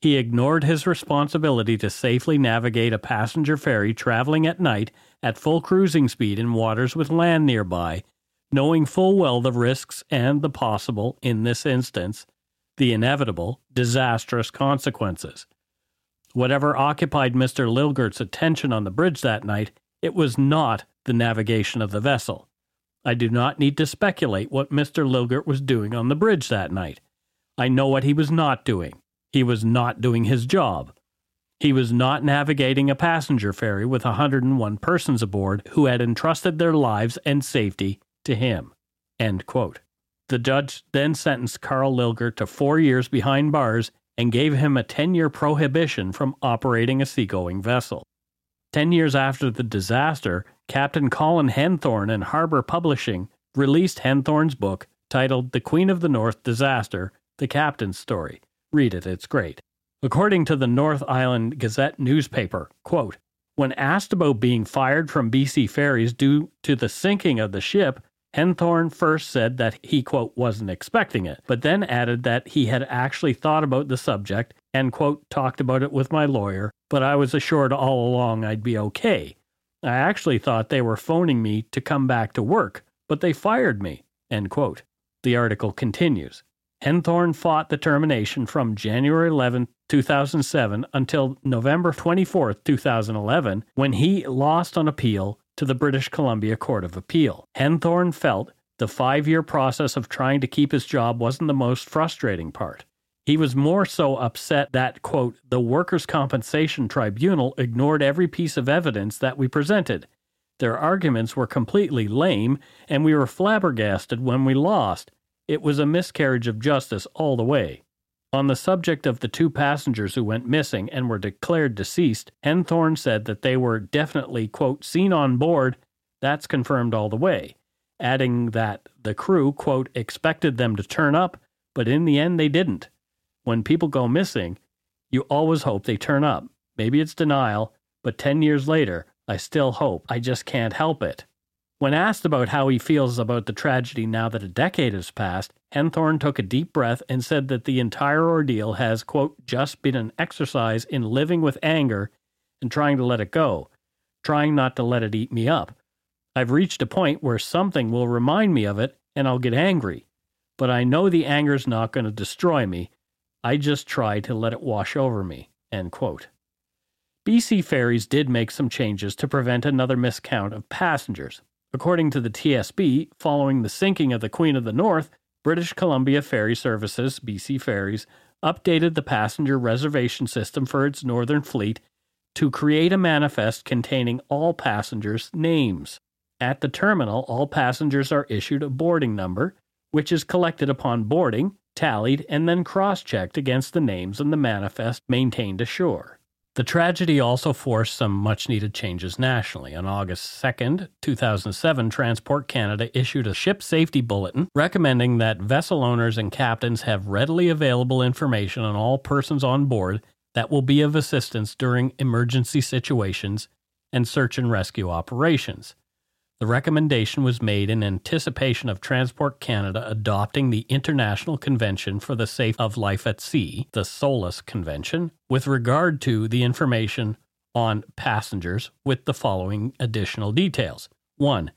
He ignored his responsibility to safely navigate a passenger ferry traveling at night at full cruising speed in waters with land nearby, knowing full well the risks and the possible, in this instance, the inevitable, disastrous consequences. Whatever occupied Mr. Lilgert's attention on the bridge that night, it was not the navigation of the vessel. I do not need to speculate what Mr. Lilgert was doing on the bridge that night. I know what he was not doing. He was not doing his job. He was not navigating a passenger ferry with 101 persons aboard who had entrusted their lives and safety to him. The judge then sentenced Karl Lilgert to four years behind bars and gave him a 10 year prohibition from operating a seagoing vessel. Ten years after the disaster, Captain Colin Henthorne and Harbour Publishing released Henthorne's book titled The Queen of the North Disaster The Captain's Story. Read it, it's great. According to the North Island Gazette newspaper, quote, when asked about being fired from BC Ferries due to the sinking of the ship, Henthorne first said that he, quote, wasn't expecting it, but then added that he had actually thought about the subject and, quote, talked about it with my lawyer, but I was assured all along I'd be okay. I actually thought they were phoning me to come back to work, but they fired me, end quote. The article continues. Henthorne fought the termination from January 11, 2007 until November 24, 2011, when he lost on appeal to the British Columbia Court of Appeal. Henthorne felt the five year process of trying to keep his job wasn't the most frustrating part. He was more so upset that, quote, the Workers' Compensation Tribunal ignored every piece of evidence that we presented. Their arguments were completely lame, and we were flabbergasted when we lost. It was a miscarriage of justice all the way. On the subject of the two passengers who went missing and were declared deceased, Henthorne said that they were definitely, quote, seen on board. That's confirmed all the way, adding that the crew, quote, expected them to turn up, but in the end they didn't. When people go missing, you always hope they turn up. Maybe it's denial, but 10 years later, I still hope. I just can't help it. When asked about how he feels about the tragedy now that a decade has passed, Henthorne took a deep breath and said that the entire ordeal has, quote, just been an exercise in living with anger and trying to let it go, trying not to let it eat me up. I've reached a point where something will remind me of it and I'll get angry. But I know the anger's not going to destroy me. I just try to let it wash over me. End quote. BC Ferries did make some changes to prevent another miscount of passengers. According to the TSB, following the sinking of the Queen of the North, British Columbia Ferry Services, BC Ferries, updated the passenger reservation system for its northern fleet to create a manifest containing all passengers' names. At the terminal, all passengers are issued a boarding number, which is collected upon boarding, tallied, and then cross checked against the names in the manifest maintained ashore. The tragedy also forced some much needed changes nationally. On August 2nd, 2007, Transport Canada issued a ship safety bulletin recommending that vessel owners and captains have readily available information on all persons on board that will be of assistance during emergency situations and search and rescue operations. The recommendation was made in anticipation of Transport Canada adopting the International Convention for the Safe of Life at Sea, the SOLAS Convention, with regard to the information on passengers with the following additional details. 1.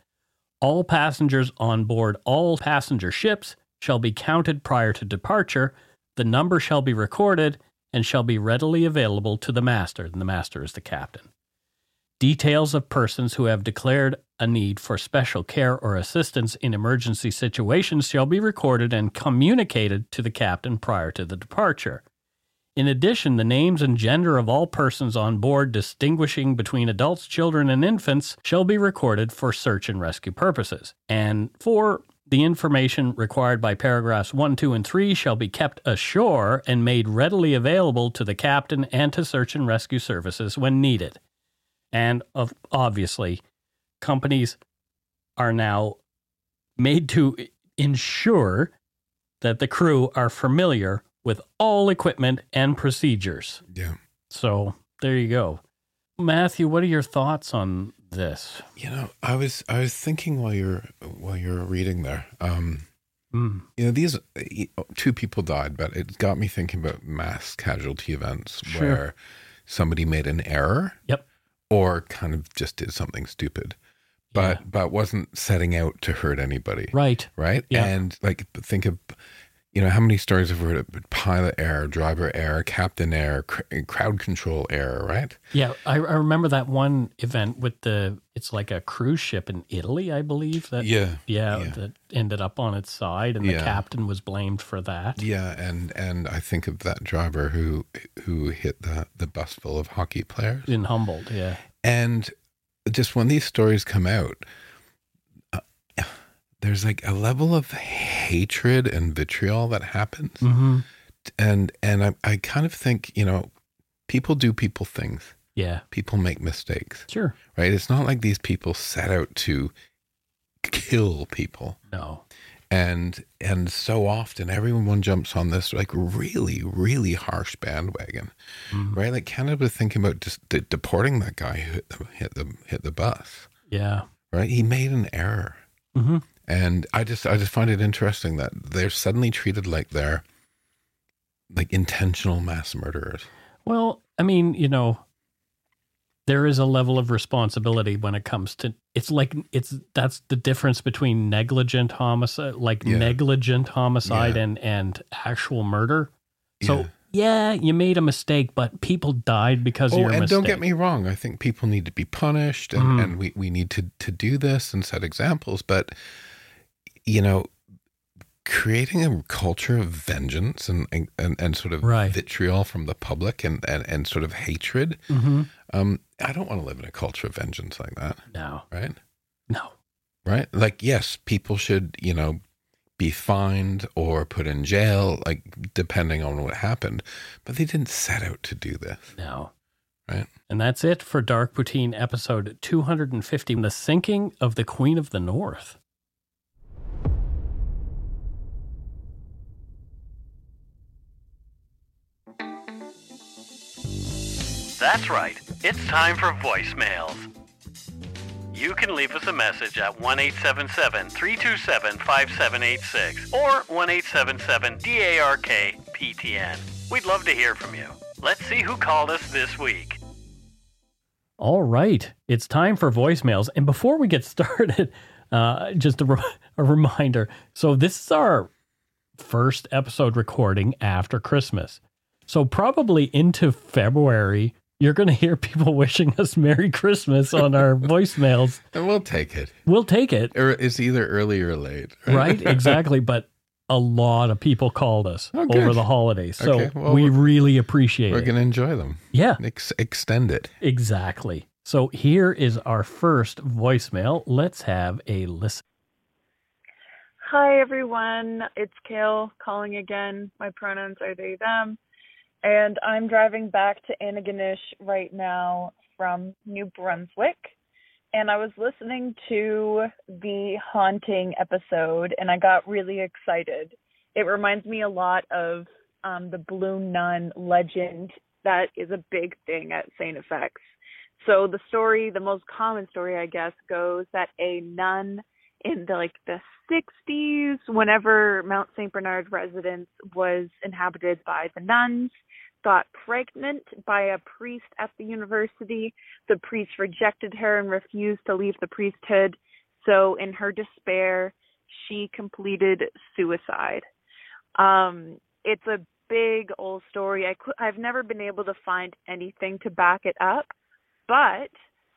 All passengers on board all passenger ships shall be counted prior to departure. The number shall be recorded and shall be readily available to the master. And the master is the captain. Details of persons who have declared a need for special care or assistance in emergency situations shall be recorded and communicated to the captain prior to the departure. In addition, the names and gender of all persons on board distinguishing between adults, children, and infants shall be recorded for search and rescue purposes. And four, the information required by paragraphs 1, 2, and 3 shall be kept ashore and made readily available to the captain and to search and rescue services when needed. And obviously, companies are now made to ensure that the crew are familiar with all equipment and procedures. Yeah. So there you go. Matthew, what are your thoughts on this? You know, I was I was thinking while you're while you're reading there. Um, Mm. you know, these two people died, but it got me thinking about mass casualty events Sure. where somebody made an error Yep. or kind of just did something stupid, but Yeah. but wasn't setting out to hurt anybody. Right. right? Yeah. And like think of you know how many stories have we heard of pilot error, driver error, captain error, cr- crowd control error, right? Yeah, I, I remember that one event with the it's like a cruise ship in Italy, I believe that Yeah, yeah, yeah. that ended up on its side and the Yeah. captain was blamed for that. Yeah, and and I think of that driver who who hit the the bus full of hockey players, In Humboldt, yeah. and just when these stories come out, uh, there's like a level of hatred and vitriol that happens, Mm-hmm. and and I I kind of think you know people do people things, Yeah. people make mistakes. Sure. right? It's not like these people set out to kill people. No. And and so often everyone jumps on this like really really harsh bandwagon, Mhm. right? Like Canada was thinking about just de- deporting that guy who hit the hit the hit the bus, Yeah. right? He made an error, Mm-hmm. and I just I just find it interesting that they're suddenly treated like they're like intentional mass murderers. Well, I mean, you know, there is a level of responsibility when it comes to it's like it's that's the difference between negligent homicide like Yeah. negligent homicide Yeah. and and actual murder. So Yeah. yeah. you made a mistake, but people died because of Oh, your and mistake. don't get me wrong. I think people need to be punished, and, Mhm. and we, we need to to do this and set examples. But you know, creating a culture of vengeance and and, and sort of Right. vitriol from the public and, and, and sort of hatred. hmm Um, I don't want to live in a culture of vengeance like that, No, right? no. Right? Like, yes, people should, you know, be fined or put in jail, like depending on what happened, but they didn't set out to do this, No. right? And that's it for Dark Poutine episode 250 The Sinking of the Queen of the North. That's right. It's time for voicemails. You can leave us a message at 1 877 327 5786 or 1 877 DARK PTN. We'd love to hear from you. Let's see who called us this week. All right. It's time for voicemails. And before we get started, uh, just a, re- a reminder. So, this is our first episode recording after Christmas. So, probably into February, you're going to hear people wishing us Merry Christmas on our voicemails. And we'll take it. We'll take it. Or it's either early or late. Right? Exactly. But a lot of people called us Oh, over the holidays. So Okay, well, we we're- really appreciate it. We're going to enjoy them. yeah, Ex- extend it. exactly. So here is our first voicemail. Let's have a listen. Hi everyone, it's Kale calling again. My pronouns are they them. And I'm driving back to Antigonish right now from New Brunswick. And I was listening to the haunting episode and I got really excited. It reminds me a lot of um, the Blue Nun legend that is a big thing at St. FX. So the story, the most common story I guess, goes that a nun in the like the 60s whenever Mount St. Bernard residence was inhabited by the nuns got pregnant by a priest at the university. The priest rejected her and refused to leave the priesthood. So in her despair she completed suicide. Um it's a big old story. I cou- i've never been able to find anything to back it up but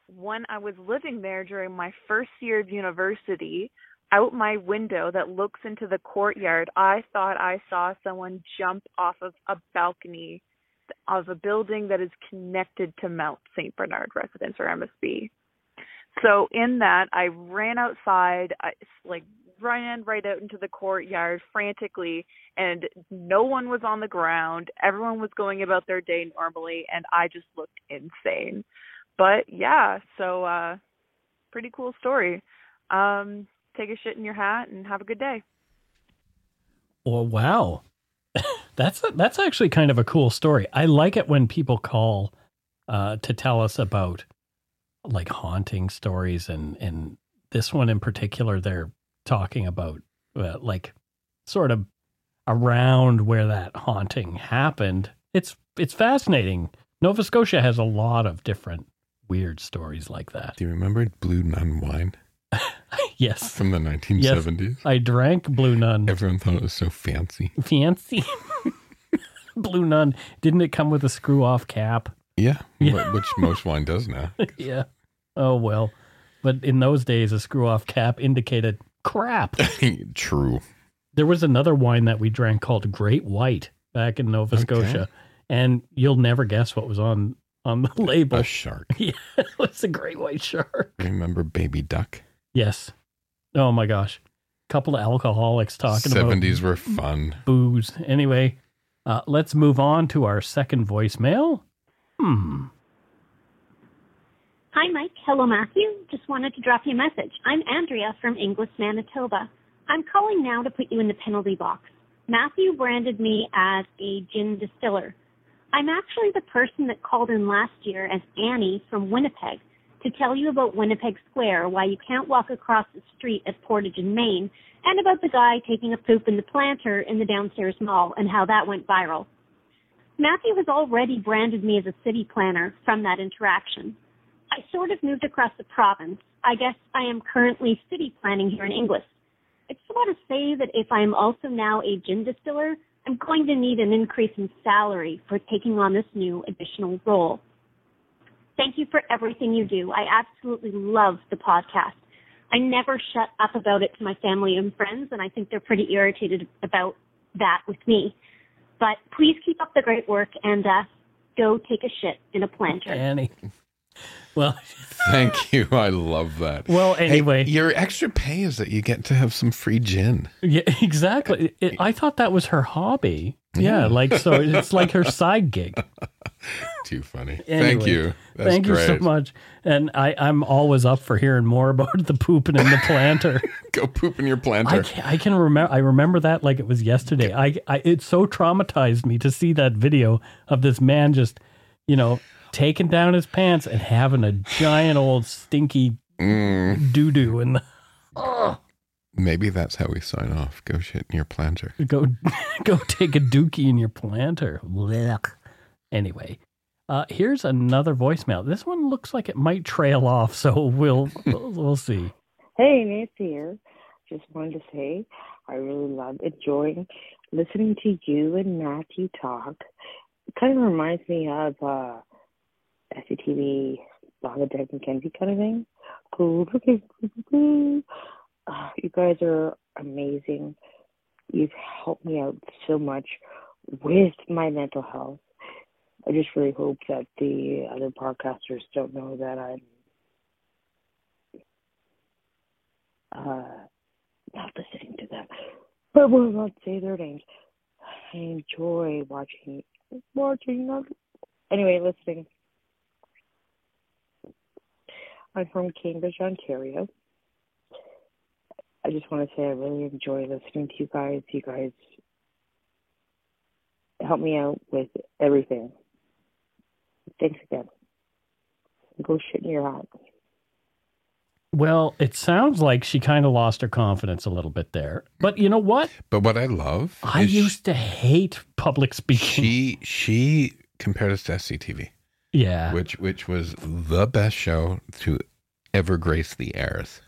when I was living there during my first year of university, out my window that looks into the courtyard, I thought I saw someone jump off of a balcony of a building that is connected to Mount St. Bernard Residence or MSB. So in that, I ran outside, I like ran right out into the courtyard frantically, and no one was on the ground. Everyone was going about their day normally, and I just looked insane but yeah, so uh pretty cool story. Um take a shit in your hat and have a good day. Oh wow, that's that's actually kind of a cool story. I like it when people call uh, to tell us about like haunting stories, and and this one in particular, they're talking about uh, like sort of around where that haunting happened. It's it's fascinating. Nova Scotia has a lot of different weird stories like that. Do you remember Blue Nun wine Yes, from the 1970s? I drank Blue Nun. Everyone thought it was so fancy. Fancy. Blue Nun. Didn't it come with a screw off cap? Yeah, Yeah. which most wine does now. yeah. Oh, well. But in those days, a screw off cap indicated crap. True. there was another wine that we drank called Great White back in Nova Okay. Scotia. And you'll never guess what was on, on the label. A shark. yeah, it was a Great White Shark. Remember Baby Duck? Yes. Oh, my gosh. couple of alcoholics talking about 70s were fun. booze. Anyway, uh, let's move on to our second voicemail. Hmm. Hi, Mike. Hello, Matthew. Just wanted to drop you a message. I'm Andrea from Inglis, Manitoba. I'm calling now to put you in the penalty box. Matthew branded me as a gin distiller. I'm actually the person that called in last year as Annie from Winnipeg to tell you about Winnipeg Square, why you can't walk across the street at Portage in Main, and about the guy taking a poop in the planter in the downstairs mall and how that went viral. Matthew has already branded me as a city planner from that interaction. I sort of moved across the province. I guess I am currently city planning here in Inglis. I just want to say that if I am also now a gin distiller, I'm going to need an increase in salary for taking on this new additional role. Thank you for everything you do. I absolutely love the podcast. I never shut up about it to my family and friends, and I think they're pretty irritated about that with me. But please keep up the great work and uh, go take a shit in a planter. Annie. Well, Thank you. I love that. Well, Hey, anyway. your extra pay is that you get to have some free gin. yeah, exactly. It, I thought that was her hobby. Yeah, Yeah. like so it's like her side gig. Too funny. Thank you. That's Thank you so much. And I, I'm always up for hearing more about the pooping in the planter. Go poop in your I planter. can, I can remember. I remember that like it was yesterday. I, I it so traumatized me to see that video of this man just, you know, taking down his pants and having a giant old stinky Mm, doo doo in the. Oh, maybe that's how we sign off. Go shit in your planter. go go take a dookie in your planter. Blech. Anyway, uh, here's another voicemail. This one looks like it might trail off, so we'll we'll, see. Hey, Nancy here. Just wanted to say I really love enjoying listening to you and Matthew talk. It kind of reminds me of uh SCTV, Bangladesh and Kenzie kind of thing. Cool. Uh, you guys are amazing. You've helped me out so much with my mental health. I just really hope that the other podcasters don't know that I'm uh, not listening to them. But will not say their names. I enjoy watching watching them. Anyway, listening. I'm from Cambridge, Ontario. I just want to say I really enjoy listening to you guys. You guys help me out with everything. Thanks again. Go shit in your hat. Well, it sounds like she kind of lost her confidence a little bit there. But you know what? But what I love, I is used to hate public speaking. she she compared us to SCTV, yeah, which which was the best show to ever grace the airs.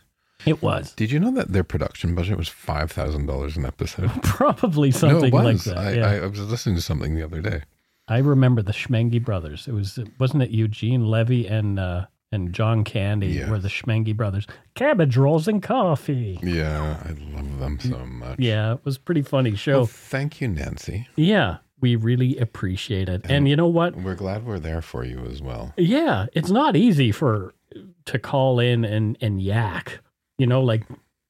it was Did you know that their production budget was five thousand dollars an episode? probably something no, it like that. I, yeah. I, I was listening to something the other day. I remember the Schmenge brothers. It was wasn't it Eugene Levy and uh, and John Candy Yeah. were the Schmenge brothers. Cabbage rolls and coffee. Yeah, I love them so much. Yeah, it was a pretty funny show. Well, thank you, Nancy. yeah, we really appreciate it. And, And- you know what? We're glad we're there for you as well. Yeah, it's not easy for to call in and and yak. You know, like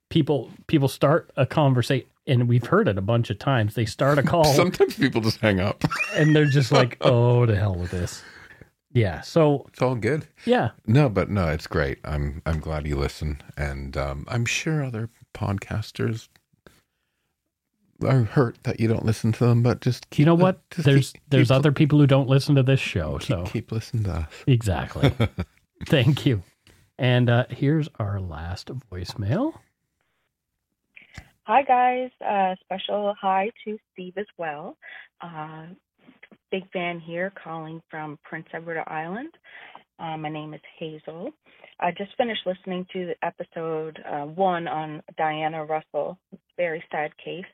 people people start a conversation and we've heard it a bunch of times. They start a call Sometimes people just hang up. and they're just like, "Oh, to hell with this." Yeah. So, It's all good. yeah. No, but no, it's great. I'm I'm glad you listen, and um, I'm sure other podcasters are hurt that you don't listen to them. But just keep You know li- what? There's keep- there's keep- other people who don't listen to this show. keep, So keep listening to us. exactly. Thank you. And uh, here's our last voicemail. Hi guys, uh, special hi to Steve as well. Uh, big fan here, calling from Prince Edward Island. Uh, my name is Hazel. I just finished listening to episode uh, one on Diana Russell. Very sad case,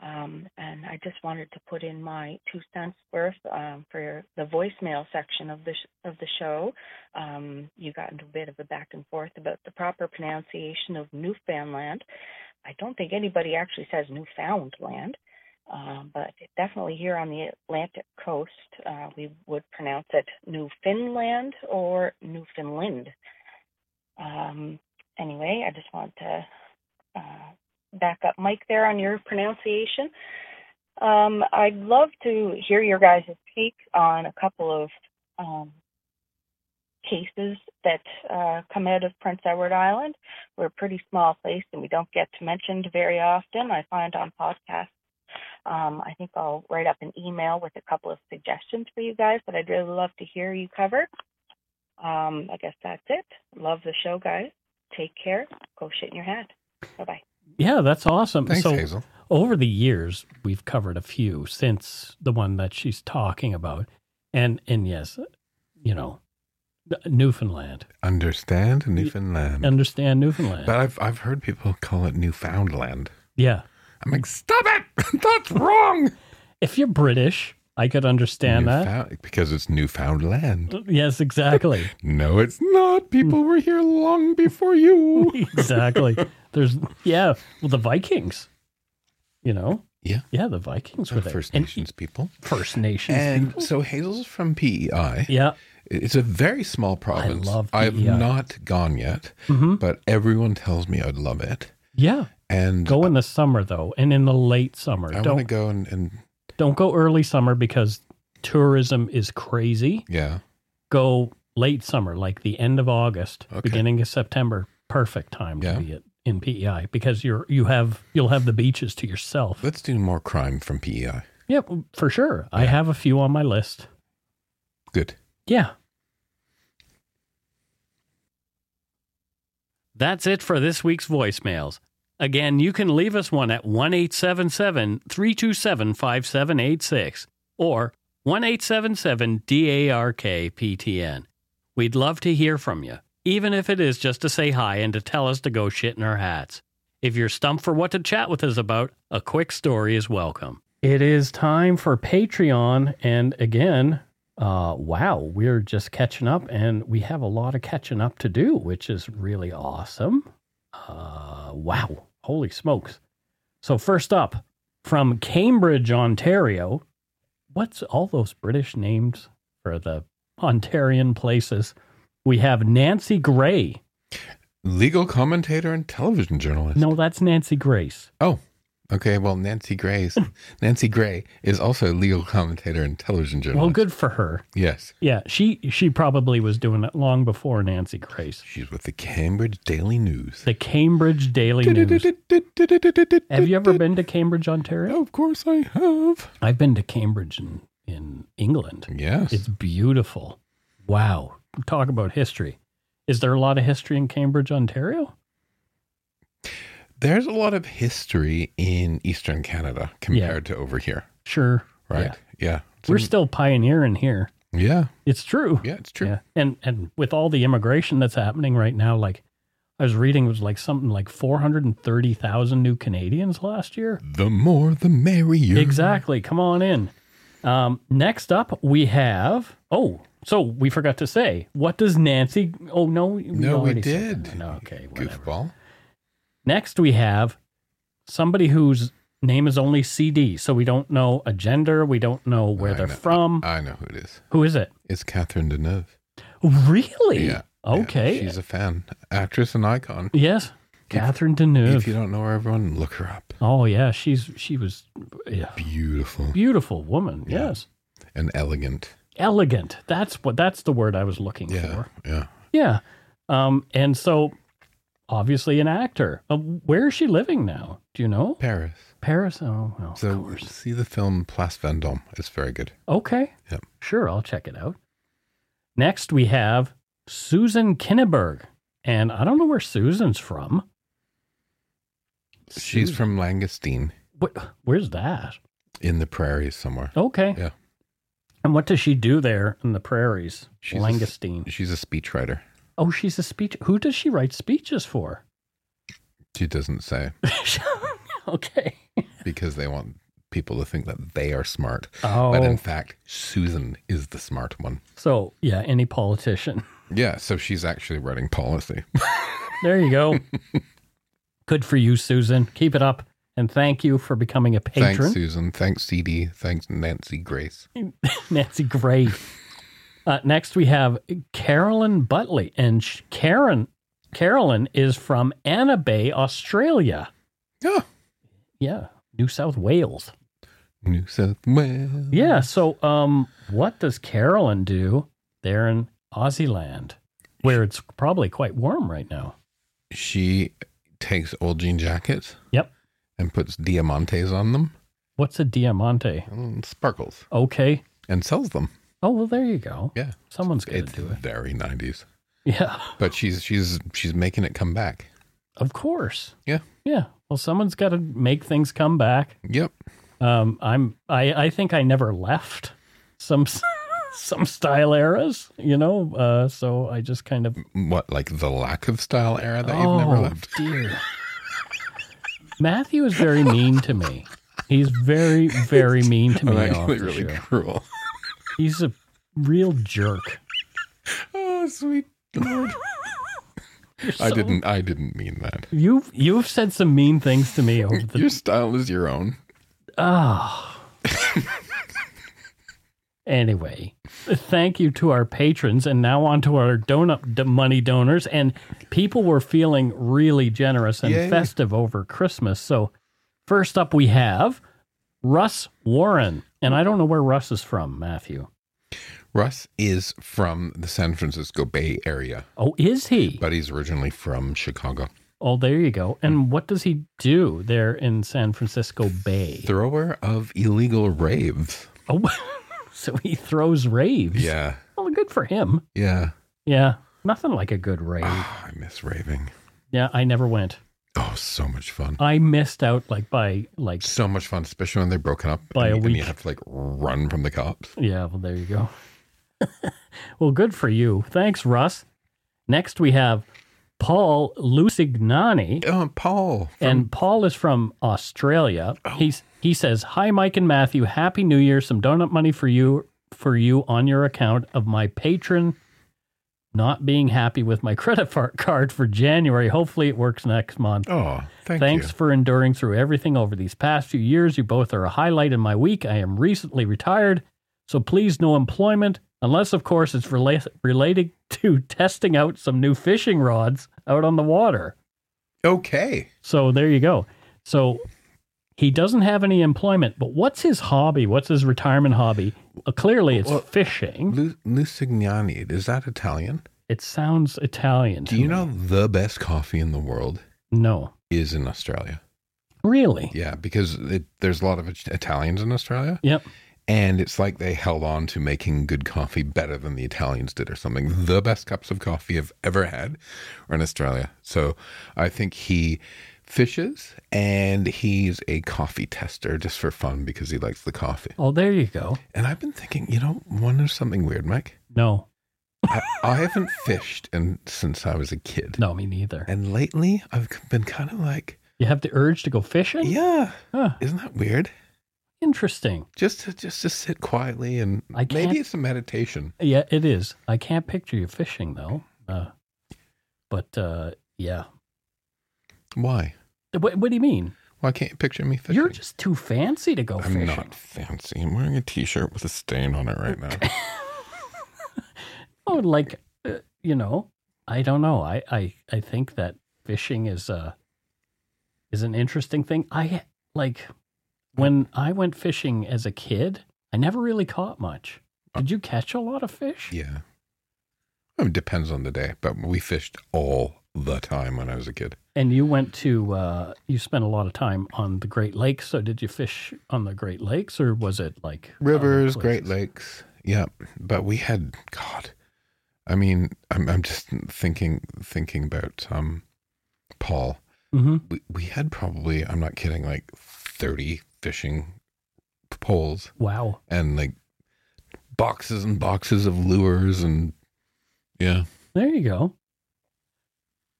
um, and I just wanted to put in my two cents worth um, for the voicemail section of the sh- of the show. Um, you got into a bit of a back and forth about the proper pronunciation of Newfoundland. I don't think anybody actually says Newfoundland, um, but definitely here on the Atlantic coast, uh, we would pronounce it Newfoundland or Newfoundland. Um, anyway, I just want to uh, back up Mike there on your pronunciation. Um, I'd love to hear your guys' take on a couple of um, cases that uh, come out of Prince Edward Island. We're a pretty small place and we don't get mentioned very often. I find on podcasts. Um, I think I'll write up an email with a couple of suggestions for you guys that I'd really love to hear you cover. Um, I guess that's it. Love the show, guys. Take care. Go shit in your hat. Bye bye. Yeah, that's awesome. Thanks, so Hazel. over the years, we've covered a few since the one that she's talking about, and and yes, you know, Newfoundland. Understand Newfoundland, Understand Newfoundland? but I've I've heard people call it Newfoundland. yeah. I'm like, stop it! That's wrong. If you're British, I could understand that. Because it's Newfoundland. Yes, exactly. No, it's not. People hmm. were here long before you. exactly. There's yeah, well the Vikings. You know? Yeah. Yeah, the Vikings were there. First And Nations people. First Nations And people. so Hazel's from PEI. Yeah. It's a very small province. I love I've not gone yet, Mhm. but everyone tells me I'd love it. Yeah. And Go in the summer though, and in the late summer. I want don't to go and, and don't go early summer because tourism is crazy. yeah. Go late summer, like the end of August, Okay. beginning of September. Perfect time Yeah. to be at, in PEI because you're you have you'll have the beaches to yourself. Let's do more crime from PEI. Yeah, for sure. I have a few on my list. Good. Yeah. That's it for this week's voicemails. Again, you can leave us one at 1 877 327 5786 or 1 877 DARK PTN. We'd love to hear from you, even if it is just to say hi and to tell us to go shit in our hats. If you're stumped for what to chat with us about, a quick story is welcome. It is time for Patreon. And again, uh, wow, we're just catching up and we have a lot of catching up to do, which is really awesome. Uh, wow, holy smokes. So, first up from Cambridge, Ontario, what's all those British names for the Ontarian places? We have Nancy Gray. Legal commentator and television journalist. No, that's Nancy Grace. Oh, okay. Well, Nancy Gray's hmm. Nancy Gray is also a legal commentator and television journalist. Well, good for her. Yes, Yeah, she she probably was doing it long before Nancy Grace. she's with the Cambridge Daily News. The Cambridge Daily News. Have you ever been to Cambridge, Ontario? Of course, I have. I've been to Cambridge in, in England. Yes, It's beautiful. Wow. Talk about history. Is there a lot of history in Cambridge, Ontario? There's a lot of history in Eastern Canada compared to over here, Sure. right? Yeah, We're Some- still pioneering here. yeah, It's true. yeah. It's true. Yeah. And and with all the immigration that's happening right now, like I was reading it was like something like 430,000 new Canadians last year. The more, the merrier. Exactly. Come on in. Um, next up, we have. Oh, so we forgot to say, what does Nancy? Oh no, we No, we did. No, okay, whatever. Goofball. Next, we have somebody whose name is only CD, so we don't know a gender, we don't know where I they're know- from. I know who it is. Who is it? It's Catherine Deneuve. Really? Yeah. Okay. Yeah, she's a fan, actress, and icon. yes, Catherine Deneuve. If you don't know her, everyone look her up. oh yeah, she's she was yeah, Beautiful beautiful woman. Yeah. Yes, and elegant. elegant. That's what that's the word I was looking Yeah, for. yeah. Yeah. Um, and so obviously an actor. Where is she living now? Do you know? Paris. Paris. Oh, well, of So course. see the film Place Vendôme. It's very good. Okay. Yep. Sure, I'll check it out. Next, we have Susan Kinneberg. And I don't know where Susan's from. She's Susan- from Langostine Wh- where's that? in the prairies somewhere. Okay. Yeah. And what does she do there in the prairies? She's a- She's a speechwriter. Oh, she's a speech. Who does she write speeches for? She doesn't say okay. because they want people to think that they are smart. Oh. But in oh. fact, Susan is the smart one. So, yeah, any politician. Yeah, so she's actually writing policy. There you go. Good for you, Susan. Keep it up. And thank you for becoming a patron. Thanks, Susan. Thanks, CD. Thanks, Nancy Grace. Nancy Gray. Uh, next, we have Carolyn Butley. And sh- Karen, Carolyn is from Anna Bay, Australia. Yeah. Yeah, New South Wales. New South Wales. Yeah. So, um, what does Carolyn do there in Aussie land, where it's probably quite warm right now? She takes old jean jackets Yep. and puts diamantes on them, What's a diamante? and sparkles, Okay. and sells them. Oh well, there you go. Yeah. Someone's got It's to do it. very 90s. Yeah. But she's she's she's making it come back. Of course. Yeah. Yeah. Well, someone's got to make things come back. Yep. Um, I'm. I. I think I never left some some style eras. You know. Uh, so I just kind of. What, like the lack of style era that oh you've never left? dear. Matthew is very mean to me. He's very, very mean to me. I'm actually really cruel. He's a real jerk. Oh, sweet Lord. I didn't I didn't mean that. You've you've said some mean things to me over the Your style is your own. Ah. anyway, thank you to our patrons, and now on to our donut d- money donors. And people were feeling really generous and Yay. festive over Christmas. So, first up, we have Russ Warren, and I don't know where Russ is from, Matthew. Russ is from the San Francisco Bay Area, Oh, is he? but he's originally from Chicago. Oh, there you go. And what does he do there in San Francisco Bay? Thrower of illegal raves. Oh, so he throws raves. Yeah. Well, good for him. Yeah. Yeah, nothing like a good rave. Ah, I miss raving. Yeah, I never went. Oh, so much fun. I missed out like by like So much fun, especially when they're broken up By and, a you- and you have to like run from the cops. Yeah, well, there you go. well, good for you. Thanks, Russ. Next, we have Paul Lucignani. Oh, Paul. and Paul is from Australia. Oh. He's he says, "Hi, Mike and Matthew. Happy New Year. Some donut money for you for you on your account of my patron not being happy with my credit card for January. Hopefully, it works next month. Oh, thank Thanks you. for enduring through everything over these past few years. You both are a highlight in my week. I am recently retired, so please no employment, unless, of course, it's rela- related to testing out some new fishing rods out on the water. Okay. So there you go. So he doesn't have any employment, but what's his hobby? What's his retirement hobby? Uh, clearly, it's Well, fishing. Lu- Lucignani, is that Italian? It sounds Italian. Do you me. know the best coffee in the world No, is in Australia? really. Yeah, because it, there's a lot of Italians in Australia. Yep. And it's like they held on to making good coffee better than the Italians did or something. The best cups of coffee I've ever had are in Australia. So I think he fishes and he's a coffee tester just for fun because he likes the coffee. Oh, there you go. And I've been thinking, you know, one wonder something weird, Mike. No, I, I haven't fished in, since I was a kid. no, me neither. And lately I've been kind of like, You have the urge to go fishing? yeah, Huh, isn't that weird? interesting. Just to just to sit quietly and I maybe it's a meditation. Yeah, it is. I can't picture you fishing though. Uh, but uh, yeah. Why? What, what do you mean? Why can't you picture me fishing? You're just too fancy to go fishing. I'm fishing. not fancy. I'm wearing a t-shirt with a stain on it right now. Oh, like uh, you know, I don't know. I, I I think that fishing is uh is an interesting thing. I like when I went fishing as a kid. I never really caught much. Did you catch a lot of fish? yeah. It depends on the day, but we fished all the time when I was a kid. And you went to uh you spent a lot of time on the Great Lakes. So did you fish on the Great Lakes or was it like Rivers, Great? Lakes. Yeah, but we had God. I mean, I'm I'm just thinking thinking about um Paul. Mhm. We we had probably I'm not kidding like 30 fishing poles Wow. and like boxes and boxes of lures and yeah. There you go.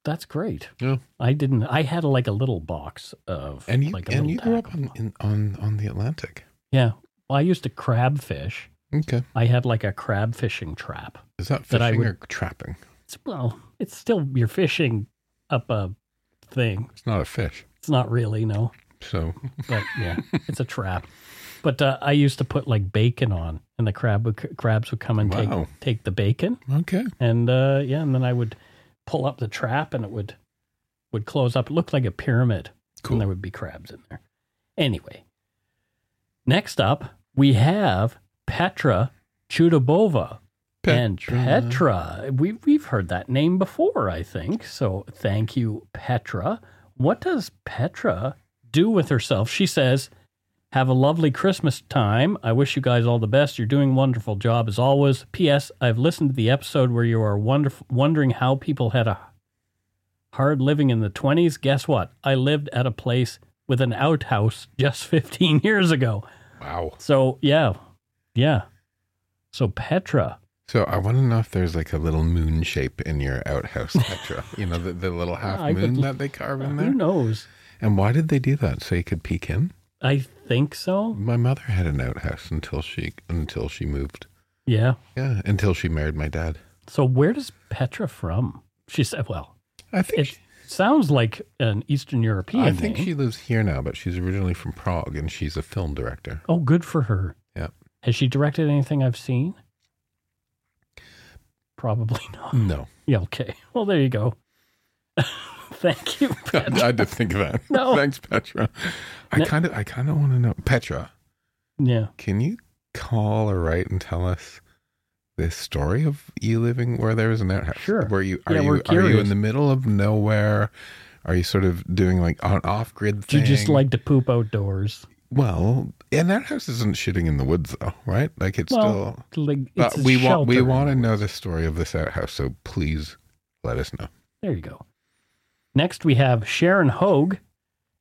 That's great. Yeah. I didn't I had like a little box of And you like a and you grew up on in, on on the Atlantic. Yeah. Well, I used to crab fish. Okay. I had like a crab fishing trap. Is that That fishing would- or trapping? It's, well, it's still you're fishing up a thing. It's not a fish. It's not really no, So but yeah, it's a trap. But uh, I used to put like bacon on, and the crab would, crabs would come and Wow. take take the bacon, okay. and uh, yeah, and then I would pull up the trap, and it would would close up. It looked like a pyramid, Cool. and there would be crabs in there. Anyway, next up we have Petra Chudobova. And Petra, we, we've heard that name before, I think. So thank you, Petra. What does Petra do with herself? She says, Have a lovely Christmas time. I wish you guys all the best. You're doing a wonderful job as always. P.S. I've listened to the episode where you are wonderful, wondering how people had a hard living in the 20s. Guess what? I lived at a place with an outhouse just 15 years ago. Wow. So, yeah. Yeah. So, Petra. So I want to know if there's like a little moon shape in your outhouse, Petra. you know, the, the little half moon l- that they carve in there? Who knows? And why did they do that? So you could peek in? I think so. My mother had an outhouse until she until she moved. Yeah. Yeah, until she married my dad. So where does Petra from? She said, well, I think it sounds like an Eastern European I think name. she lives here now, but she's originally from Prague and she's a film director. Oh, good for her. Yeah. Has she directed anything I've seen? Probably not. No. Yeah, okay. Well, there you go. Thank you. I had to think of that. No. Thanks, Petra. I No. kind of I kind of want to know Petra. Yeah. Can you call or write and tell us this story of you living where there is an outhouse? Sure. Where you are Yeah, you we're you in the middle of nowhere? Are you sort of doing like an off grid Do you just like to poop outdoors? well, and that house isn't shitting in the woods though, right? Like it's Well, still. like, But it's a we want we want to know the story of this outhouse, so please let us know. There you go. Next, we have Sharon Hogue.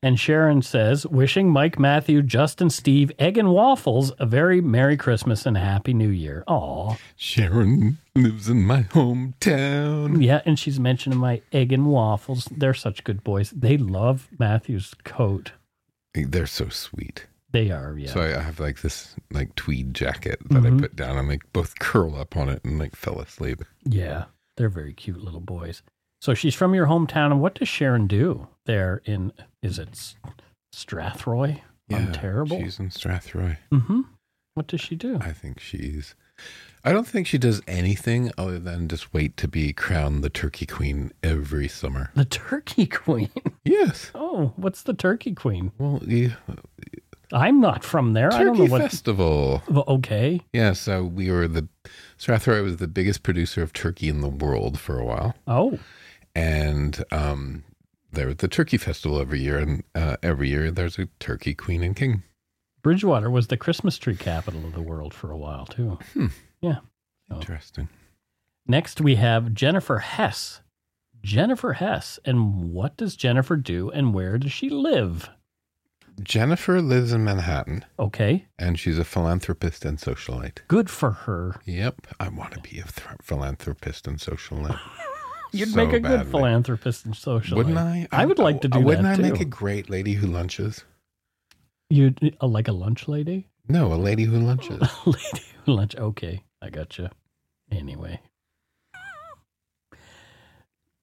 And Sharon says, wishing Mike, Matthew, Justin, Steve, Egg and Waffles a very Merry Christmas and a Happy New Year. Aw. Sharon lives in my hometown. Yeah, and she's mentioning my Egg and Waffles. They're such good boys. They love Matthew's coat. They're so sweet. They are, yeah. So I have like this like tweed jacket that Mhm. I put down and like both curl up on it and like fell asleep. Yeah, they're very cute little boys. So she's from your hometown, and what does Sharon do there in? Is it Strathroy, terrible. She's in Strathroy. Mm-hmm. What does she do? I think she's. I don't think she does anything other than just wait to be crowned the Turkey Queen every summer. The Turkey Queen. Yes. Oh, what's the Turkey Queen? Well, yeah, I'm not from there. I don't know Turkey what. Festival. Okay. Yeah, so we were the Strathroy was the biggest producer of turkey in the world for a while. Oh, and um, there was the Turkey Festival every year, and uh, every year there's a Turkey Queen and King. Bridgewater was the Christmas tree capital of the world for a while too. Hmm. Yeah. Interesting. Next, we have Jennifer Hess. Jennifer Hess. And what does Jennifer do and where does she live? Jennifer lives in Manhattan. Okay. And she's a philanthropist and socialite. Good for her. Yep. I want to be a th- philanthropist and socialite. You'd So make a good philanthropist and social. Wouldn't I? I would like to do that. Wouldn't that I too. make a great lady who lunches? You uh, like a lunch lady? No, a lady who lunches. a lady who lunch. Okay, I got gotcha. Anyway.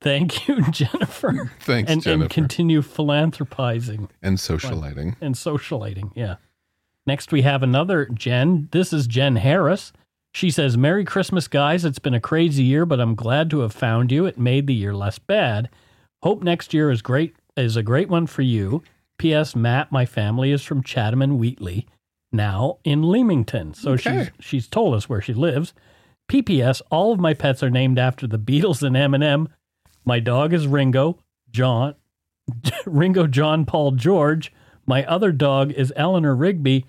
Thank you, Jennifer. Thanks, and, Jennifer. And continue philanthropizing. and socializing. and socializing, Yeah. Next, we have another Jen. This is Jen Harris. She says, Merry Christmas, guys. It's been a crazy year, but I'm glad to have found you. It made the year less bad. Hope next year is great is a great one for you. P.S. Matt, my family is from Chatham and Wheatley, now in Leamington. So Okay. she's she's told us where she lives. P.P.S. All of my pets are named after the Beatles and Eminem. My dog is Ringo, John, Ringo, John, Paul, George. My other dog is Eleanor Rigby.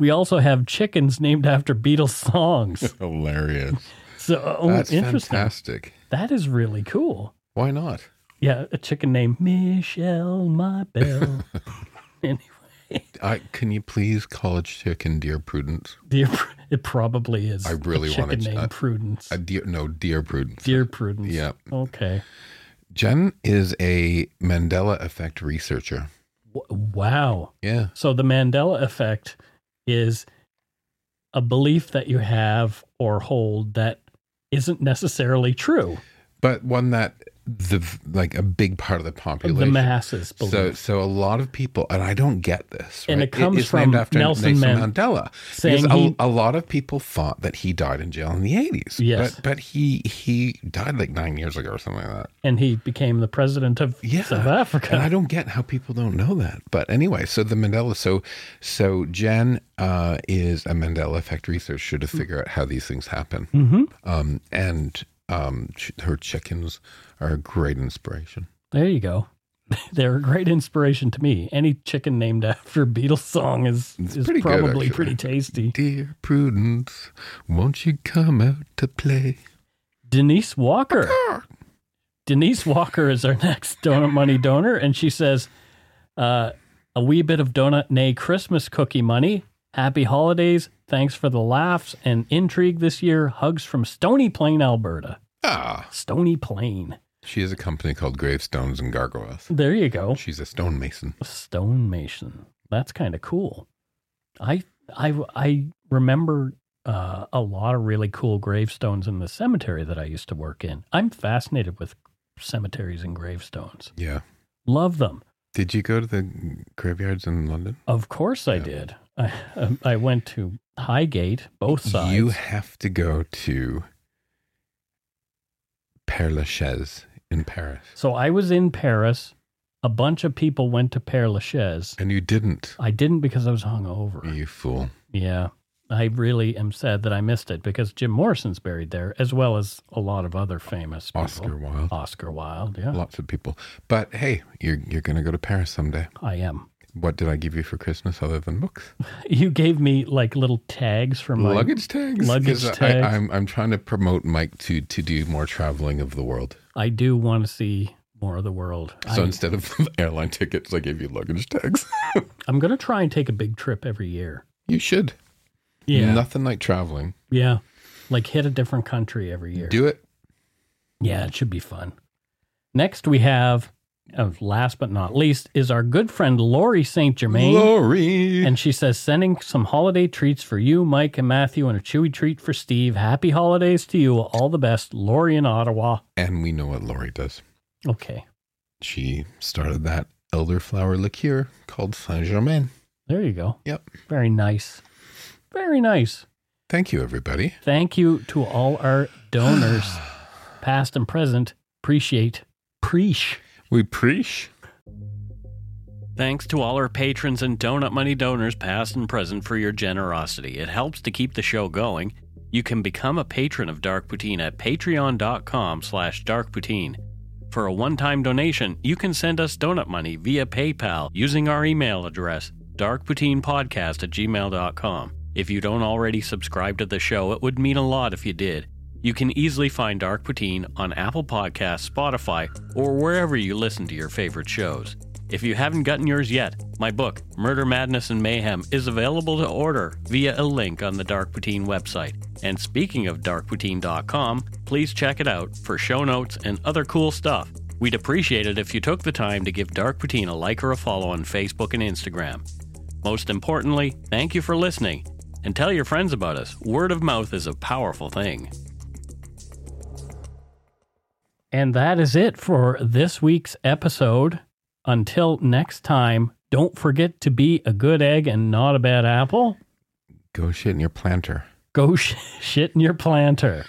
We also have chickens named after Beatles songs. Hilarious. So oh, That's interesting. fantastic. That is really cool. Why not? Yeah, a chicken named Michelle My Belle. anyway, I, can you please college chicken Dear Prudence? dear, it probably is. I really a want to. name named uh, Prudence. A dear, no, Dear Prudence. dear Prudence. Yep. Okay. Jen is a Mandela effect researcher. W- wow. Yeah. So the Mandela effect is a belief that you have or hold that isn't necessarily true. But one that the like a big part of the population. The masses believe. So so a lot of people and I don't get this. And right? it comes named from after Nelson Nelson, Mandela. saying because a, he- a lot of people thought that he died in jail in the eighties. Yes. But but he he died like nine years ago or something like that. And he became the president of Yeah. South Africa. And I don't get how people don't know that. But anyway, so the Mandela, so so Jen uh, is a Mandela effect researcher to figure out how these things happen. Mhm. Um, and um, her chickens are a great inspiration. There you go. They're a great inspiration to me. Any chicken named after a Beatles song is, It's is pretty probably actually. pretty tasty. Dear Prudence, won't you come out to play? Denise Walker. Denise Walker is our next donut money donor, and she says, uh, "A wee bit of donut nay Christmas cookie money. Happy holidays. Thanks for the laughs and intrigue this year. Hugs from Stony Plain, Alberta. Ah, Stony Plain. She has a company called Gravestones and Gargoyles. There you go. She's a stonemason. A stonemason. That's kind of cool. I I I remember uh, a lot of really cool gravestones in the cemetery that I used to work in. I'm fascinated with cemeteries and gravestones. Yeah. Love them. Did you go to the graveyards in London? Of course I did. I um, I went to Highgate, both sides. You have to go to Père Lachaise in Paris. so I was in Paris. A bunch of people went to Père Lachaise. And you didn't. I didn't because I was hungover. You fool. Yeah. I really am sad that I missed it because Jim Morrison's buried there, as well as a lot of other famous people. Oscar Wilde. Oscar Wilde, yeah. Lots of people. But hey, you're you're gonna go to Paris someday. I am. What did I give you for Christmas other than books? You gave me like little tags from my luggage tags. Luggage tags. I, I'm I'm trying to promote Mike to to do more traveling of the world. I do want to see more of the world. So I, instead of airline tickets, I gave you luggage tags. I'm going to try and take a big trip every year. you should. Yeah. Nothing like traveling. Yeah. Like hit a different country every year. Do it. Yeah, it should be fun. Next, we have, uh, last but not least, is our good friend Lori St. Germain. Lori. And she says, sending some holiday treats for you, Mike, and Matthew, and a chewy treat for Steve. Happy holidays to you. All the best. Lori in Ottawa. And we know what Lori does. Okay. She started that elderflower liqueur called Saint Germain. There you go. Yep. Very nice. Very nice. Thank you, everybody. Thank you to all our donors, past and present. Appreciate. Preach. We preach. Thanks to all our patrons and Donut Money donors, past and present, for your generosity. It helps to keep the show going. You can become a patron of Dark Poutine at patreon.com slash darkpoutine. For a one-time donation, you can send us donut money via PayPal using our email address, darkpoutinepodcast at gmail.com. If you don't already subscribe to the show, it would mean a lot if you did. You can easily find Dark Poutine on Apple Podcasts, Spotify, or wherever you listen to your favorite shows. If you haven't gotten yours yet, my book, Murder, Madness, and Mayhem, is available to order via a link on the Dark Poutine website. And speaking of darkpoutine.com, please check it out for show notes and other cool stuff. We'd appreciate it if you took the time to give Dark Poutine a like or a follow on Facebook and Instagram. Most importantly, thank you for listening and tell your friends about us. Word of mouth is a powerful thing. And that is it for this week's episode. Until next time, don't forget to be a good egg and not a bad apple. Go shit in your planter. Go sh- shit in your planter.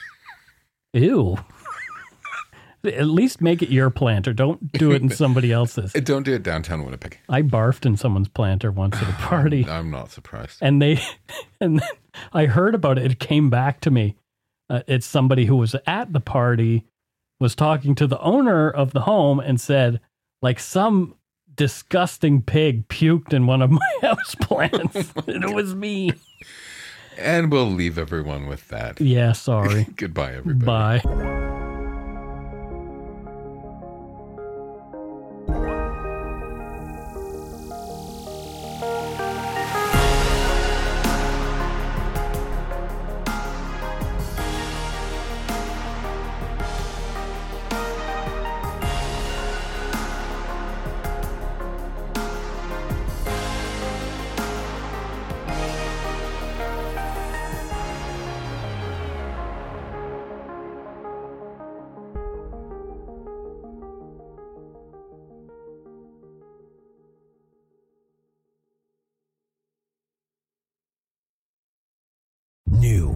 Ew. At least make it your planter. Don't do it in somebody else's. Don't do it downtown Winnipeg. I barfed in someone's planter once at a party. I'm not surprised. and they and then I heard about it. It came back to me. Uh, it's somebody who was at the party was talking to the owner of the home and said, like some disgusting pig puked in one of my house plants. Oh and it was me. And we'll leave everyone with that. Yeah, sorry. Goodbye, everybody. Bye.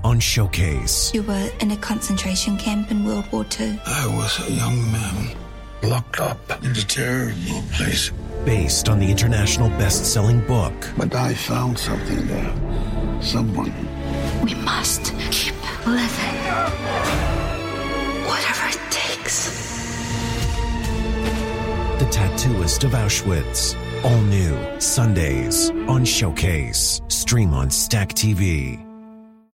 On Showcase. You were in a concentration camp in World War II. I was a young man locked up in a terrible place. Based on the international best selling book. But I found something there. Someone. We must keep living. Whatever it takes. The Tattooist of Auschwitz. All new Sundays on Showcase. Stream on Stack TV.